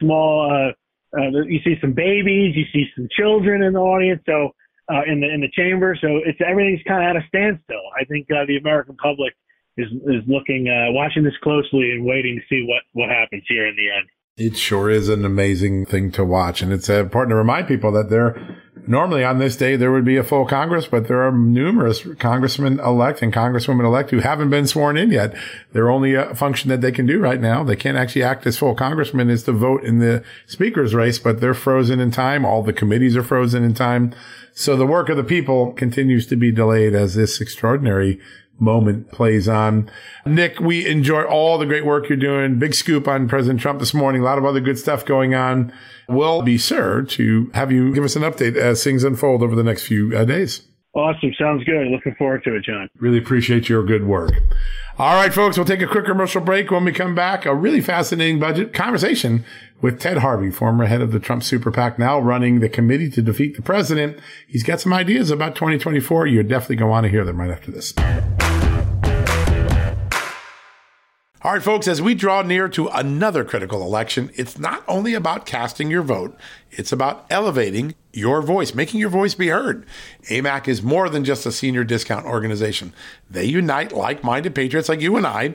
small. Uh, uh, you see some babies. You see some children in the audience. So uh, in the in the chamber. So it's everything's kind of at a standstill. I think uh, the American public is is looking, uh, watching this closely and waiting to see what what happens here in the end. It sure is an amazing thing to watch, and it's important to remind people that there normally on this day there would be a full Congress, but there are numerous congressmen elect and congresswomen elect who haven't been sworn in yet. Their only uh, function that they can do right now, they can't actually act as full congressmen, is to vote in the speaker's race, but they're frozen in time. All the committees are frozen in time. So the work of the people continues to be delayed as this extraordinary moment plays on. Nick, we enjoy all the great work you're doing. Big scoop on President Trump this morning. A lot of other good stuff going on. We'll be sure to have you give us an update as things unfold over the next few uh, days. Awesome. Sounds good. Looking forward to it, John. Really appreciate your good work. All right, folks, we'll take a quick commercial break. When we come back, a really fascinating budget conversation with Ted Harvey, former head of the Trump Super PAC, now running the committee to defeat the president. He's got some ideas about 2024. You're definitely going to want to hear them right after this. All right, folks, as we draw near to another critical election, it's not only about casting your vote, it's about elevating your voice, making your voice be heard. AMAC is more than just a senior discount organization. They unite like minded patriots like you and I,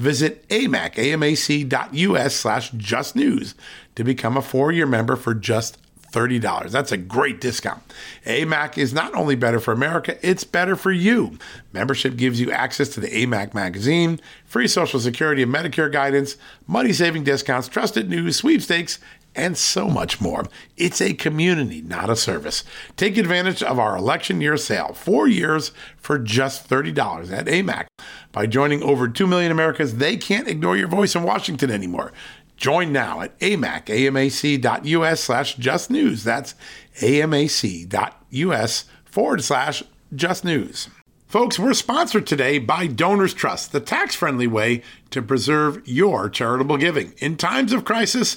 visit amac, amac.us slash just news to become a four-year member for just $30. That's a great discount. AMAC is not only better for America, it's better for you. Membership gives you access to the AMAC magazine, free Social Security and Medicare guidance, money saving discounts, trusted news, sweepstakes, and so much more. It's a community, not a service. Take advantage of our election year sale, four years for just $30 at AMAC. By joining over 2 million Americans, they can't ignore your voice in Washington anymore. Join now at amac, amac.us slash just news. That's amac.us forward slash just news. Folks, we're sponsored today by Donors Trust, the tax friendly way to preserve your charitable giving. In times of crisis,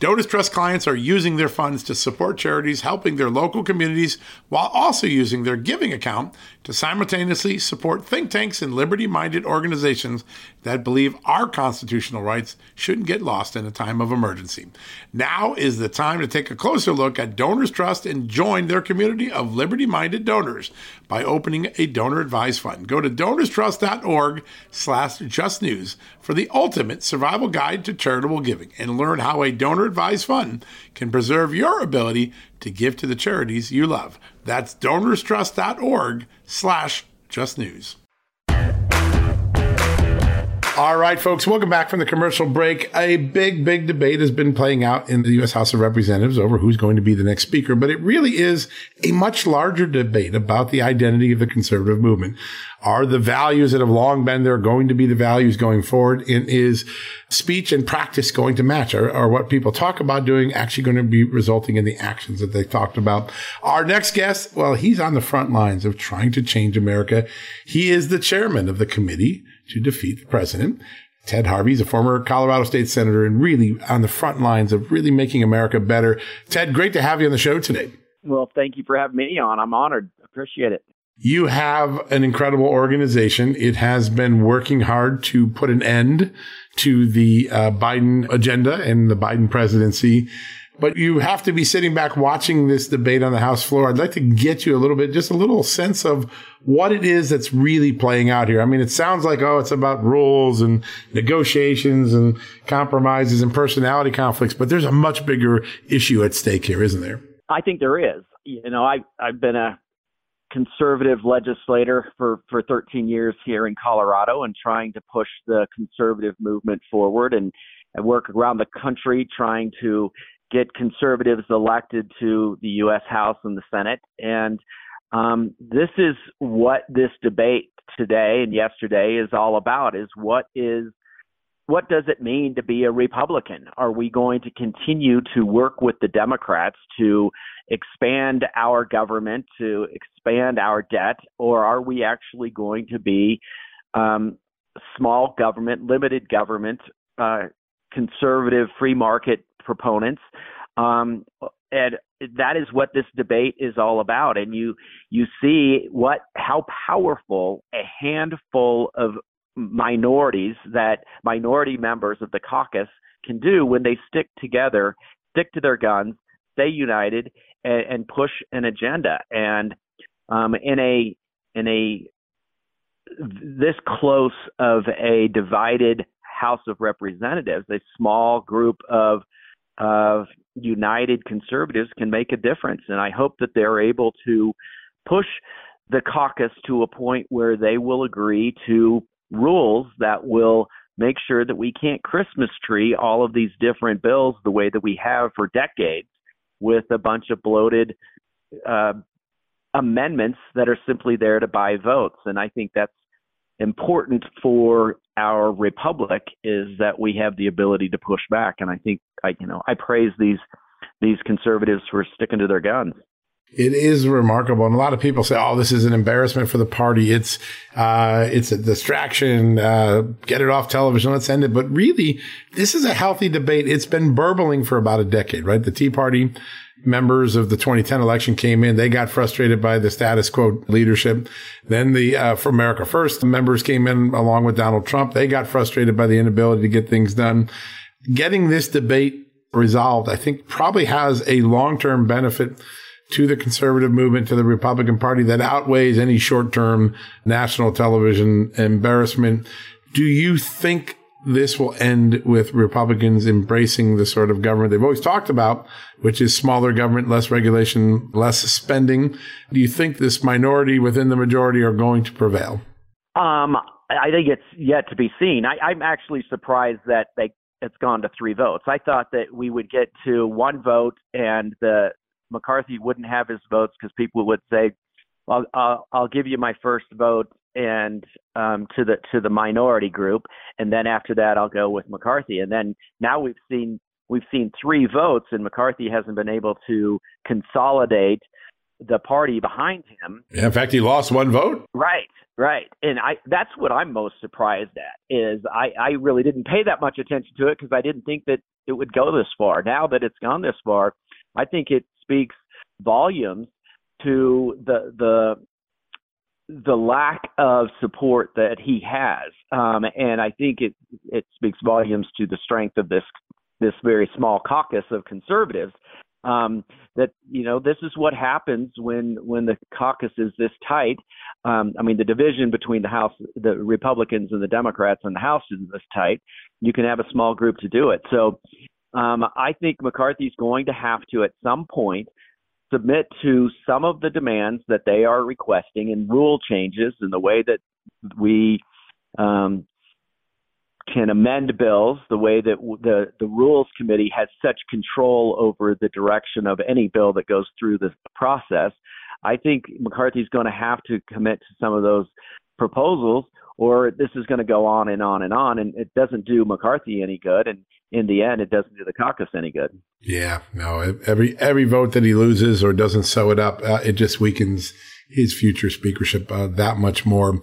Donors Trust clients are using their funds to support charities helping their local communities while also using their giving account to simultaneously support think tanks and liberty minded organizations that believe our constitutional rights shouldn't get lost in a time of emergency. Now is the time to take a closer look at Donors Trust and join their community of liberty minded donors by opening a donor advised fund. Go to donorstrust.org slash justnews for the ultimate survival guide to charitable giving and learn how a donor advised fund can preserve your ability to give to the charities you love. That's donorstrust.org slash justnews. All right, folks, welcome back from the commercial break. A big, big debate has been playing out in the U.S. House of Representatives over who's going to be the next speaker, but it really is a much larger debate about the identity of the conservative movement. Are the values that have long been there going to be the values going forward? And is speech and practice going to match? Are, are what people talk about doing actually going to be resulting in the actions that they talked about? Our next guest, well, he's on the front lines of trying to change America. He is the chairman of the committee to defeat the president. Ted Harvey is a former Colorado State Senator and really on the front lines of really making America better. Ted, great to have you on the show today. Well, thank you for having me on. I'm honored. Appreciate it. You have an incredible organization. It has been working hard to put an end to the uh, Biden agenda and the Biden presidency but you have to be sitting back watching this debate on the House floor. I'd like to get you a little bit, just a little sense of what it is that's really playing out here. I mean, it sounds like, oh, it's about rules and negotiations and compromises and personality conflicts, but there's a much bigger issue at stake here, isn't there? I think there is. You know, I, I've been a conservative legislator for, for 13 years here in Colorado and trying to push the conservative movement forward and, and work around the country trying to get conservatives elected to the U.S. House and the Senate. And um, this is what this debate today and yesterday is all about: is what is what does it mean to be a Republican? Are we going to continue to work with the Democrats to expand our government, to expand our debt, or are we actually going to be um, small government, limited government, uh, conservative free market proponents. Um, and that is what this debate is all about. And you you see what how powerful a handful of minorities that minority members of the caucus can do when they stick together, stick to their guns, stay united, and, and push an agenda. And um, in a in a this close of a divided House of Representatives, a small group of of united conservatives can make a difference. And I hope that they're able to push the caucus to a point where they will agree to rules that will make sure that we can't Christmas tree all of these different bills the way that we have for decades with a bunch of bloated uh, amendments that are simply there to buy votes. And I think that's important for our republic is that we have the ability to push back. And I think I, you know, I praise these these conservatives for sticking to their guns. It is remarkable, and a lot of people say, "Oh, this is an embarrassment for the party. It's uh, it's a distraction. Uh, get it off television. Let's end it." But really, this is a healthy debate. It's been burbling for about a decade, right? The Tea Party members of the 2010 election came in. They got frustrated by the status quo leadership. Then the uh, For America First members came in along with Donald Trump. They got frustrated by the inability to get things done. Getting this debate resolved, I think probably has a long-term benefit to the conservative movement, to the Republican Party that outweighs any short-term national television embarrassment. Do you think this will end with Republicans embracing the sort of government they've always talked about, which is smaller government, less regulation, less spending. Do you think this minority within the majority are going to prevail? Um, I think it's yet to be seen. I, I'm actually surprised that they it's gone to three votes. I thought that we would get to one vote and the McCarthy wouldn't have his votes because people would say, "Well, I'll, I'll give you my first vote and um, to the to the minority group, and then after that I'll go with McCarthy. And then now we've seen we've seen three votes, and McCarthy hasn't been able to consolidate the party behind him. In fact, he lost one vote. Right, right, and I that's what I'm most surprised at is I I really didn't pay that much attention to it because I didn't think that it would go this far. Now that it's gone this far, I think it speaks volumes to the the the lack of support that he has, um, and I think it it speaks volumes to the strength of this this very small caucus of conservatives. Um, that you know this is what happens when when the caucus is this tight. Um, I mean the division between the House, the Republicans and the Democrats in the House is this tight. You can have a small group to do it. So um, I think McCarthy's going to have to at some point submit to some of the demands that they are requesting and rule changes in the way that we um, can amend bills, the way that the, the Rules Committee has such control over the direction of any bill that goes through the process. I think McCarthy's going to have to commit to some of those proposals, or this is going to go on and on and on, and it doesn't do McCarthy any good. And in the end, it doesn't do the caucus any good. Yeah, no. Every every vote that he loses or doesn't sew it up, uh, it just weakens his future speakership uh, that much more.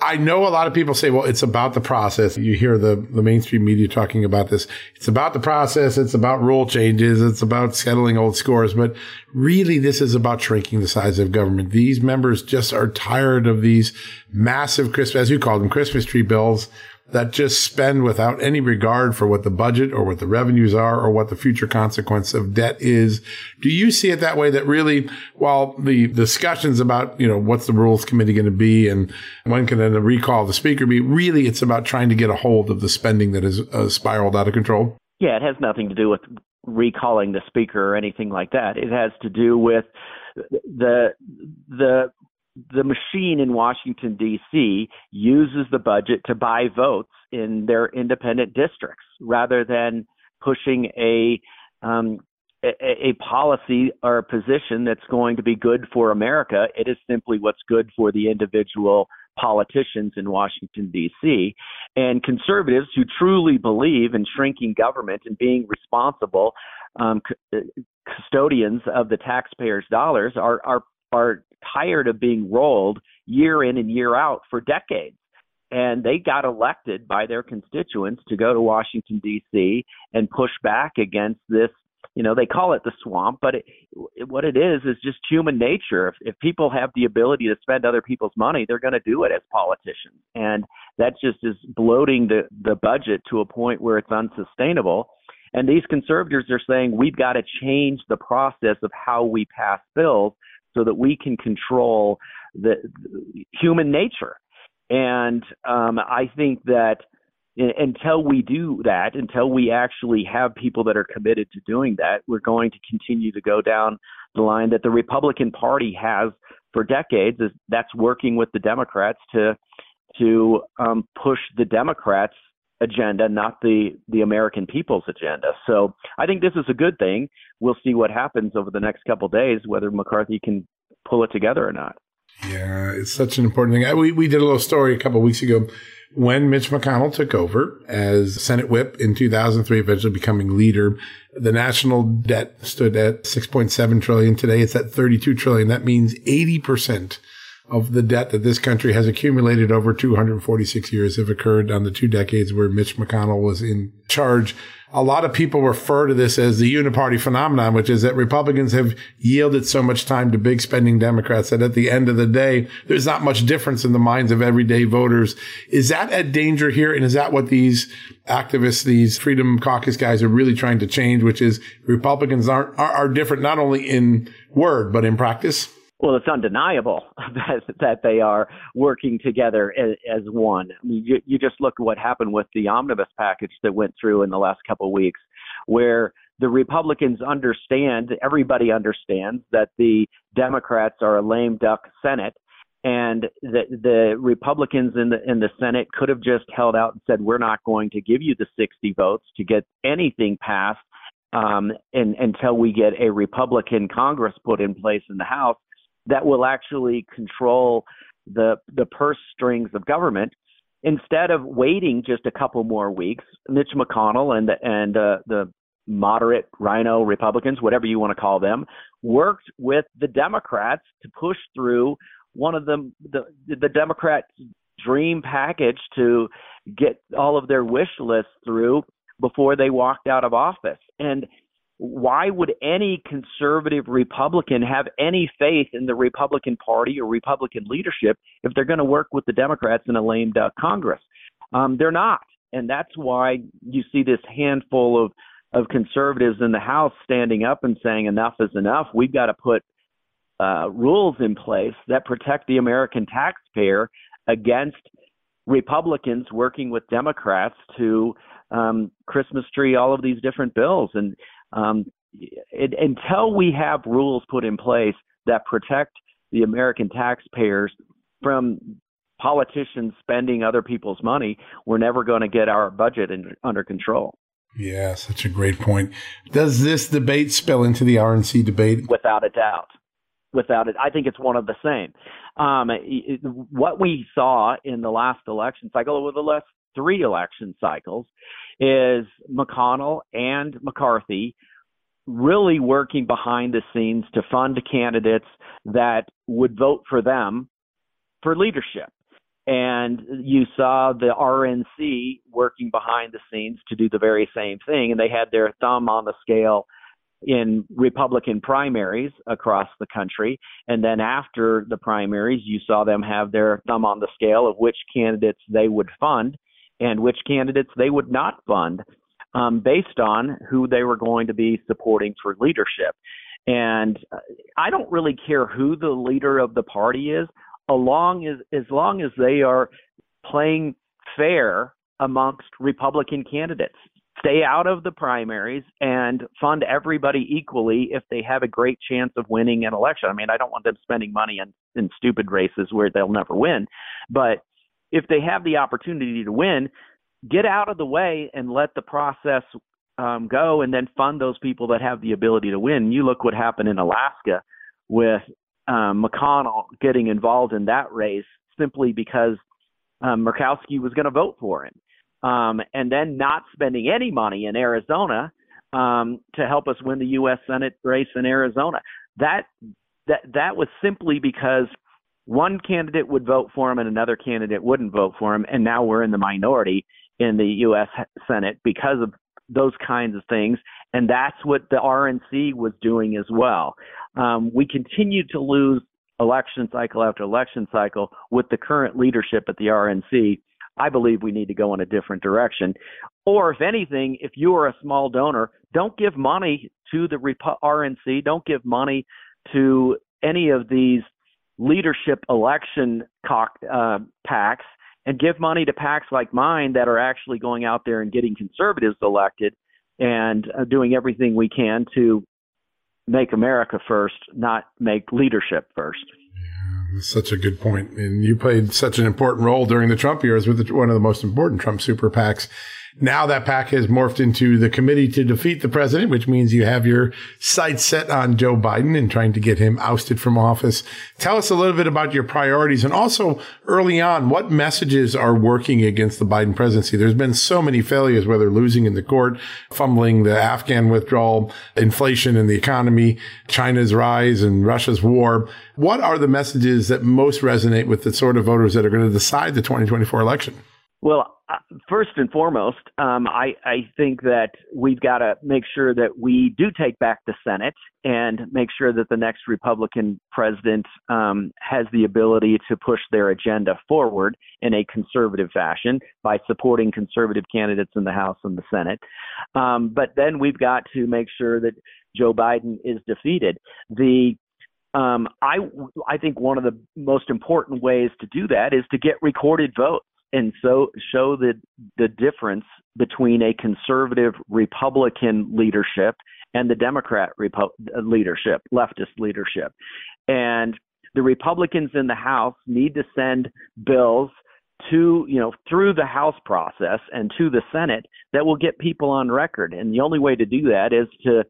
I know a lot of people say, well, it's about the process. You hear the, the mainstream media talking about this. It's about the process. It's about rule changes. It's about settling old scores. But really, this is about shrinking the size of government. These members just are tired of these massive Christmas, as you call them, Christmas tree bills that just spend without any regard for what the budget or what the revenues are or what the future consequence of debt is. Do you see it that way that really, while the discussions about, you know, what's the rules committee going to be and when can the recall the speaker be, really it's about trying to get a hold of the spending that has uh, spiraled out of control? Yeah, it has nothing to do with recalling the speaker or anything like that. It has to do with the the the machine in Washington, D.C. uses the budget to buy votes in their independent districts rather than pushing a, um, a, a policy or a position that's going to be good for America. It is simply what's good for the individual politicians in Washington, D.C. And conservatives who truly believe in shrinking government and being responsible um, custodians of the taxpayers' dollars are, are are tired of being rolled year in and year out for decades. And they got elected by their constituents to go to Washington, D.C. and push back against this. You know, they call it the swamp, but it, what it is is just human nature. If, if people have the ability to spend other people's money, they're going to do it as politicians. And that just is bloating the, the budget to a point where it's unsustainable. And these conservatives are saying we've got to change the process of how we pass bills so that we can control the, the human nature. And um, I think that until we do that, until we actually have people that are committed to doing that, we're going to continue to go down the line that the Republican Party has for decades. Is that's working with the Democrats to to um, push the Democrats agenda, not the the American people's agenda. So I think this is a good thing. We'll see what happens over the next couple days, whether McCarthy can pull it together or not. Yeah, it's such an important thing. We we did a little story a couple weeks ago when Mitch McConnell took over as Senate whip in 2003, eventually becoming leader. The national debt stood at 6.7 trillion. Today it's at 32 trillion. That means 80 percent of the debt that this country has accumulated over 246 years have occurred on the two decades where Mitch McConnell was in charge. A lot of people refer to this as the uniparty phenomenon, which is that Republicans have yielded so much time to big spending Democrats that at the end of the day, there's not much difference in the minds of everyday voters. Is that a danger here? And is that what these activists, these Freedom Caucus guys are really trying to change, which is Republicans aren't, are, are different not only in word, but in practice? Well, it's undeniable that that they are working together as, as one. I mean, you, you just look at what happened with the omnibus package that went through in the last couple of weeks, where the Republicans understand, everybody understands that the Democrats are a lame duck Senate, and that the Republicans in the in the Senate could have just held out and said, "We're not going to give you the 60 votes to get anything passed." Um, and, until we get a Republican Congress put in place in the House, that will actually control the the purse strings of government instead of waiting just a couple more weeks. Mitch McConnell and the, and uh, the moderate RINO Republicans, whatever you want to call them, worked with the Democrats to push through one of the the, the Democrats' dream package to get all of their wish lists through before they walked out of office. And why would any conservative Republican have any faith in the Republican Party or Republican leadership if they're going to work with the Democrats in a lame duck Congress? Um, they're not. And that's why you see this handful of, of conservatives in the House standing up and saying enough is enough. We've got to put uh, rules in place that protect the American taxpayer against Republicans working with Democrats to um, Christmas tree all of these different bills. And um, it, until we have rules put in place that protect the American taxpayers from politicians spending other people's money, we're never going to get our budget in, under control. Yeah, such a great point. Does this debate spill into the RNC debate? Without a doubt. Without it, I think it's one of the same. Um, it, what we saw in the last election cycle, over the last three election cycles, is McConnell and McCarthy really working behind the scenes to fund candidates that would vote for them for leadership. And you saw the RNC working behind the scenes to do the very same thing. And they had their thumb on the scale in Republican primaries across the country. And then after the primaries, you saw them have their thumb on the scale of which candidates they would fund and which candidates they would not fund um, based on who they were going to be supporting for leadership. And uh, I don't really care who the leader of the party is, along as as long as they are playing fair amongst Republican candidates. Stay out of the primaries and fund everybody equally if they have a great chance of winning an election. I mean, I don't want them spending money in, in stupid races where they'll never win, but if they have the opportunity to win, get out of the way and let the process um, go and then fund those people that have the ability to win. You look what happened in Alaska with um, McConnell getting involved in that race simply because um, Murkowski was going to vote for him, um, and then not spending any money in Arizona um, to help us win the U.S. Senate race in Arizona. That that that was simply because one candidate would vote for him and another candidate wouldn't vote for him, and now we're in the minority in the U.S. Senate because of those kinds of things. And that's what the RNC was doing as well. Um, we continue to lose election cycle after election cycle with the current leadership at the RNC. I believe we need to go in a different direction. Or, if anything, if you are a small donor, don't give money to the RNC, don't give money to any of these leadership election cock, uh, PACs and give money to PACs like mine that are actually going out there and getting conservatives elected and uh, doing everything we can to make America first, not make leadership first. Such a good point. And you played such an important role during the Trump years with one of the most important Trump super PACs. Now that pack has morphed into the committee to defeat the president, which means you have your sights set on Joe Biden and trying to get him ousted from office. Tell us a little bit about your priorities and also early on, what messages are working against the Biden presidency? There's been so many failures, whether losing in the court, fumbling the Afghan withdrawal, inflation in the economy, China's rise and Russia's war. What are the messages that most resonate with the sort of voters that are going to decide the 2024 election? Well, uh, first and foremost, um, I, I think that we've got to make sure that we do take back the Senate and make sure that the next Republican president um, has the ability to push their agenda forward in a conservative fashion by supporting conservative candidates in the House and the Senate. Um, but then we've got to make sure that Joe Biden is defeated. The um, I I think one of the most important ways to do that is to get recorded votes and so show the the difference between a conservative Republican leadership and the Democrat Repo- leadership, leftist leadership. And the Republicans in the House need to send bills to, you know, through the House process and to the Senate that will get people on record. And the only way to do that is to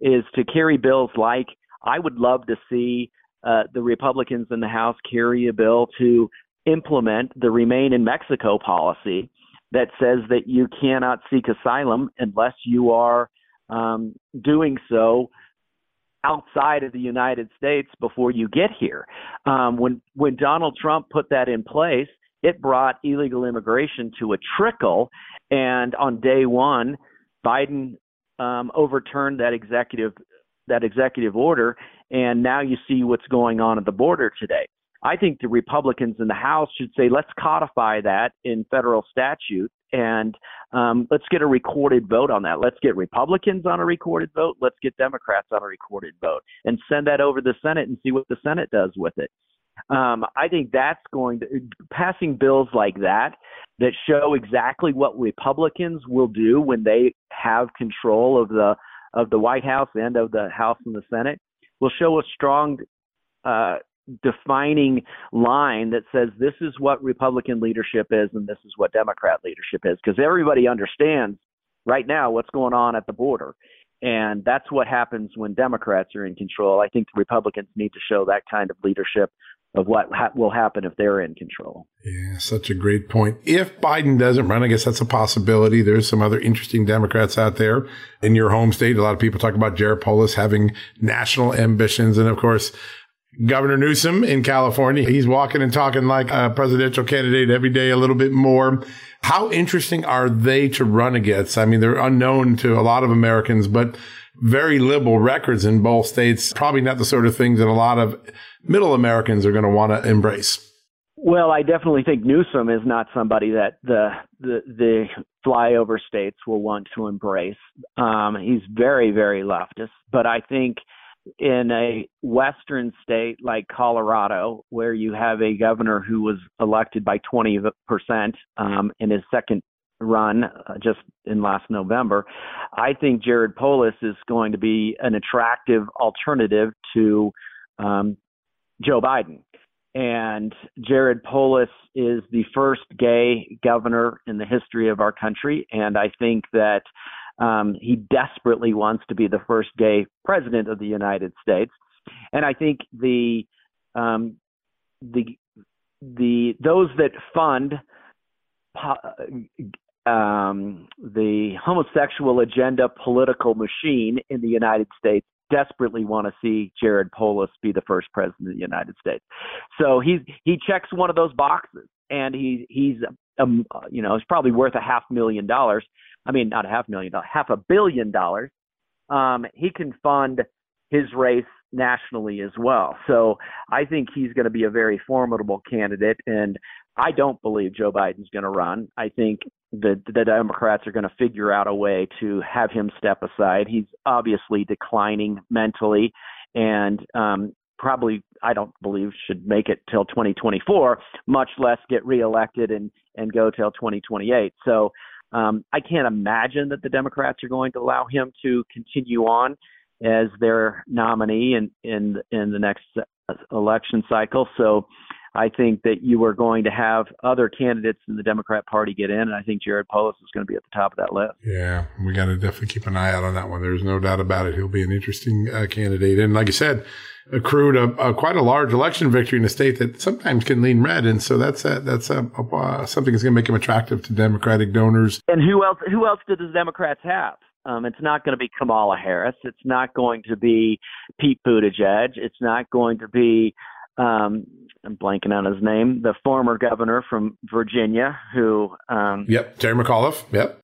is to carry bills like I would love to see uh, the Republicans in the House carry a bill to implement the remain in Mexico policy that says that you cannot seek asylum unless you are um, doing so outside of the United States before you get here. Um, when when Donald Trump put that in place, it brought illegal immigration to a trickle, and on day one, Biden um, overturned that executive that executive order, and now you see what's going on at the border today. I think the Republicans in the House should say, let's codify that in federal statute and um, let's get a recorded vote on that. Let's get Republicans on a recorded vote. Let's get Democrats on a recorded vote and send that over to the Senate and see what the Senate does with it. Um, I think that's going to passing bills like that that show exactly what Republicans will do when they have control of the of the White House and of the House and the Senate will show a strong uh, defining line that says this is what Republican leadership is and this is what Democrat leadership is because everybody understands right now what's going on at the border. And that's what happens when Democrats are in control. I think the Republicans need to show that kind of leadership of what ha- will happen if they're in control. Yeah, such a great point. If Biden doesn't run, I guess that's a possibility. There's some other interesting Democrats out there in your home state. A lot of people talk about Jared Polis having national ambitions. And of course, Governor Newsom in California. He's walking and talking like a presidential candidate every day a little bit more. How interesting are they to run against? I mean, they're unknown to a lot of Americans, but very liberal records in both states. Probably not the sort of things that a lot of middle Americans are going to want to embrace. Well, I definitely think Newsom is not somebody that the the, the flyover states will want to embrace. Um, he's very, very leftist, but I think in a western state like Colorado, where you have a governor who was elected by 20% um, in his second run uh, just in last November, I think Jared Polis is going to be an attractive alternative to um, Joe Biden. And Jared Polis is the first gay governor in the history of our country. And I think that um, he desperately wants to be the first gay president of the United States, and I think the um, the the those that fund um, the homosexual agenda political machine in the United States desperately want to see Jared Polis be the first president of the United States. So he's he checks one of those boxes, and he he's um, you know he's probably worth a half million dollars. I mean, not a half million dollars, half a billion dollars, um, he can fund his race nationally as well. So I think he's going to be a very formidable candidate. And I don't believe Joe Biden's going to run. I think the, the Democrats are going to figure out a way to have him step aside. He's obviously declining mentally and um, probably I don't believe should make it till 2024, much less get reelected and and go till 2028. So um, I can't imagine that the Democrats are going to allow him to continue on as their nominee in in in the next uh, election cycle. So I think that you are going to have other candidates in the Democrat Party get in, and I think Jared Polis is going to be at the top of that list. Yeah, we got to definitely keep an eye out on that one. There's no doubt about it. He'll be an interesting uh, candidate, and like you said, accrued a, a, quite a large election victory in a state that sometimes can lean red, and so that's a, that's a, a, something that's going to make him attractive to Democratic donors. And who else? Who else do the Democrats have? Um, it's not going to be Kamala Harris. It's not going to be Pete Buttigieg. It's not going to be um, I'm blanking on his name, the former governor from Virginia, who. Um, yep, Terry McAuliffe. Yep.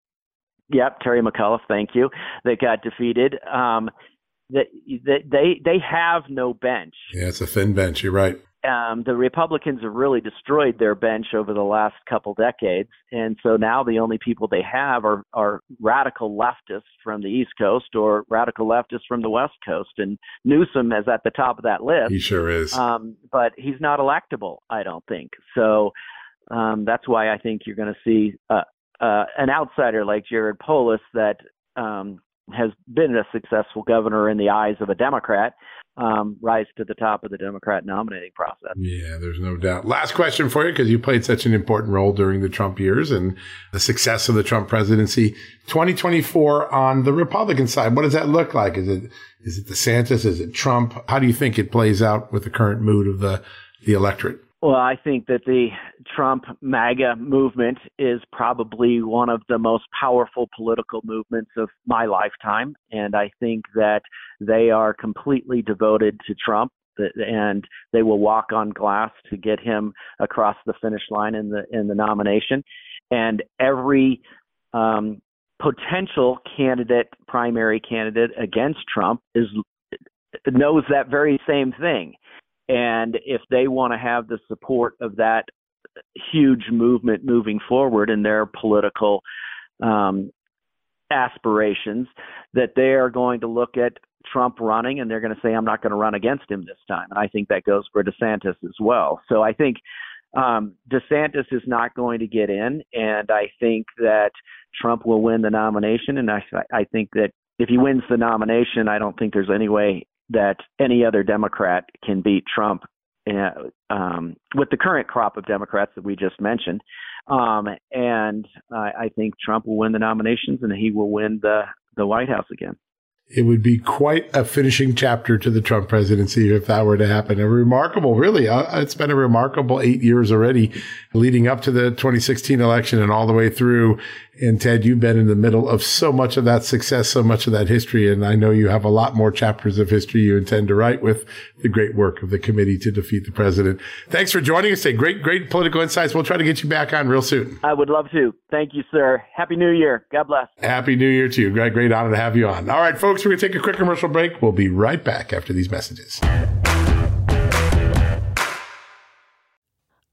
Yep, Terry McAuliffe. Thank you. That got defeated. Um, that they they have no bench. Yeah, it's a thin bench. You're right. Um, the Republicans have really destroyed their bench over the last couple decades, and so now the only people they have are are radical leftists from the East Coast or radical leftists from the West Coast. And Newsom is at the top of that list. He sure is. Um, but he's not electable, I don't think. So um, that's why I think you're going to see uh, uh, an outsider like Jared Polis that um, has been a successful governor in the eyes of a Democrat um, rise to the top of the Democrat nominating process. Yeah, there's no doubt. Last question for you, because you played such an important role during the Trump years and the success of the Trump presidency. 2024 on the Republican side, what does that look like? Is it is it DeSantis? Is it Trump? How do you think it plays out with the current mood of the the electorate? Well, I think that the Trump MAGA movement is probably one of the most powerful political movements of my lifetime. And I think that they are completely devoted to Trump and they will walk on glass to get him across the finish line in the in the nomination. And every um, potential candidate, primary candidate against Trump, is knows that very same thing. And if they want to have the support of that huge movement moving forward in their political um, aspirations, that they are going to look at Trump running and they're going to say, I'm not going to run against him this time. And I think that goes for DeSantis as well. So I think um, DeSantis is not going to get in. And I think that Trump will win the nomination. And I, I think that if he wins the nomination, I don't think there's any way that any other Democrat can beat Trump uh, um, with the current crop of Democrats that we just mentioned. Um, and I, think Trump will win the nominations and he will win the, the White House again it would be quite a finishing chapter to the Trump presidency if that were to happen. A remarkable, really, uh, it's been a remarkable eight years already leading up to the 2016 election and all the way through. And Ted, you've been in the middle of so much of that success, so much of that history. And I know you have a lot more chapters of history you intend to write with the great work of the committee to defeat the president. Thanks for joining us today. Great, great political insights. We'll try to get you back on real soon. I would love to. Thank you, sir. Happy New Year. God bless. Happy New Year to you. Great, great honor to have you on. All right, folks, we're going to take a quick commercial break. We'll be right back after these messages.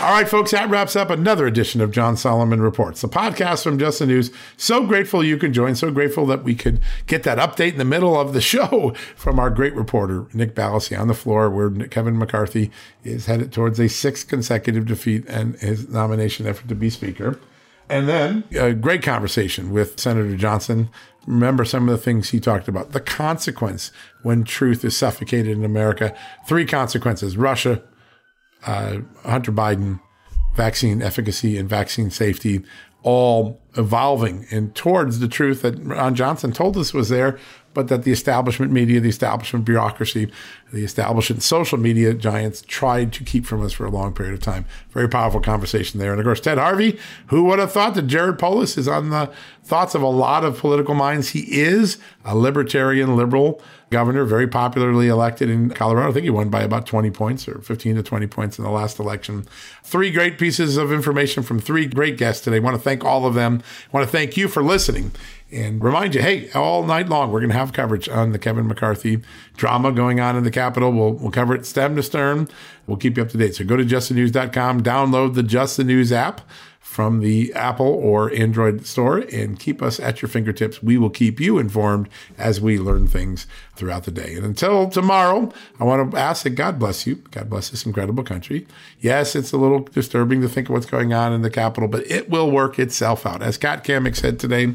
All right, folks, that wraps up another edition of John Solomon Reports, the podcast from Just the News. So grateful you could join. So grateful that we could get that update in the middle of the show from our great reporter, Nick Ballasy, on the floor, where Kevin McCarthy is headed towards a sixth consecutive defeat and his nomination effort to be Speaker. And then a great conversation with Senator Johnson. Remember some of the things he talked about. The consequence when truth is suffocated in America. Three consequences Russia, uh, Hunter Biden, vaccine efficacy, and vaccine safety all evolving and towards the truth that Ron Johnson told us was there, but that the establishment media, the establishment bureaucracy, the establishment social media giants tried to keep from us for a long period of time. Very powerful conversation there. And of course, Ted Harvey, who would have thought that Jared Polis is on the thoughts of a lot of political minds? He is a libertarian liberal governor, very popularly elected in Colorado. I think he won by about 20 points or 15 to 20 points in the last election. Three great pieces of information from three great guests today. I want to thank all of them. I want to thank you for listening and remind you, hey, all night long, we're going to have coverage on the Kevin McCarthy drama going on in the Capitol. We'll, we'll cover it stem to stern. We'll keep you up to date. So go to justthenews.com, download the Just the News app from the Apple or Android store and keep us at your fingertips. We will keep you informed as we learn things throughout the day. And until tomorrow, I want to ask that God bless you. God bless this incredible country. Yes, it's a little disturbing to think of what's going on in the Capitol, but it will work itself out. As Kat Cammack said today,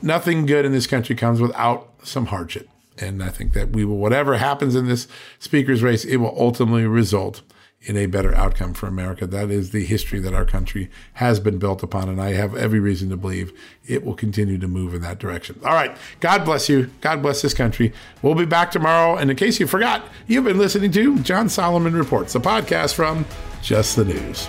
nothing good in this country comes without some hardship. And I think that we will, whatever happens in this speaker's race, it will ultimately result in a better outcome for America. That is the history that our country has been built upon. And I have every reason to believe it will continue to move in that direction. All right. God bless you. God bless this country. We'll be back tomorrow. And in case you forgot, you've been listening to John Solomon Reports, a podcast from Just the News.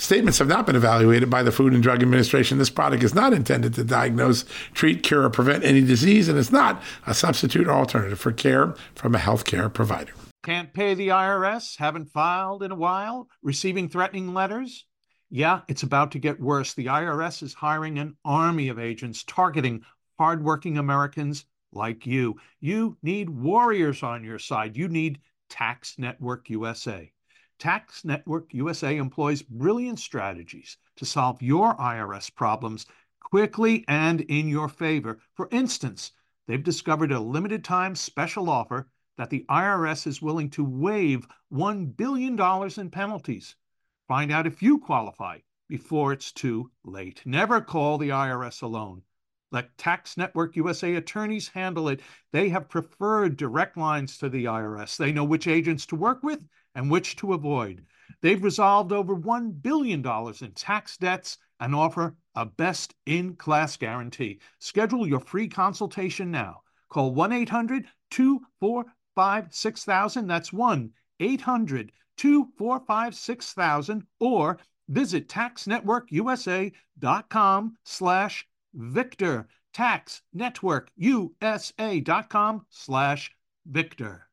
Statements have not been evaluated by the Food and Drug Administration. This product is not intended to diagnose, treat, cure, or prevent any disease, and it's not a substitute or alternative for care from a healthcare provider. Can't pay the IRS? Haven't filed in a while? Receiving threatening letters? Yeah, it's about to get worse. The IRS is hiring an army of agents targeting hardworking Americans like you. You need warriors on your side. You need Tax Network USA. Tax Network USA employs brilliant strategies to solve your IRS problems quickly and in your favor. For instance, they've discovered a limited time special offer that the IRS is willing to waive $1 billion in penalties. Find out if you qualify before it's too late. Never call the IRS alone. Let Tax Network USA attorneys handle it. They have preferred direct lines to the IRS. They know which agents to work with and which to avoid. They've resolved over $1 billion in tax debts and offer a best in class guarantee. Schedule your free consultation now. Call 1 800 245 6000. That's 1 800 245 6000 or visit taxnetworkusa.com slash victor taxnetworkusa.com slash victor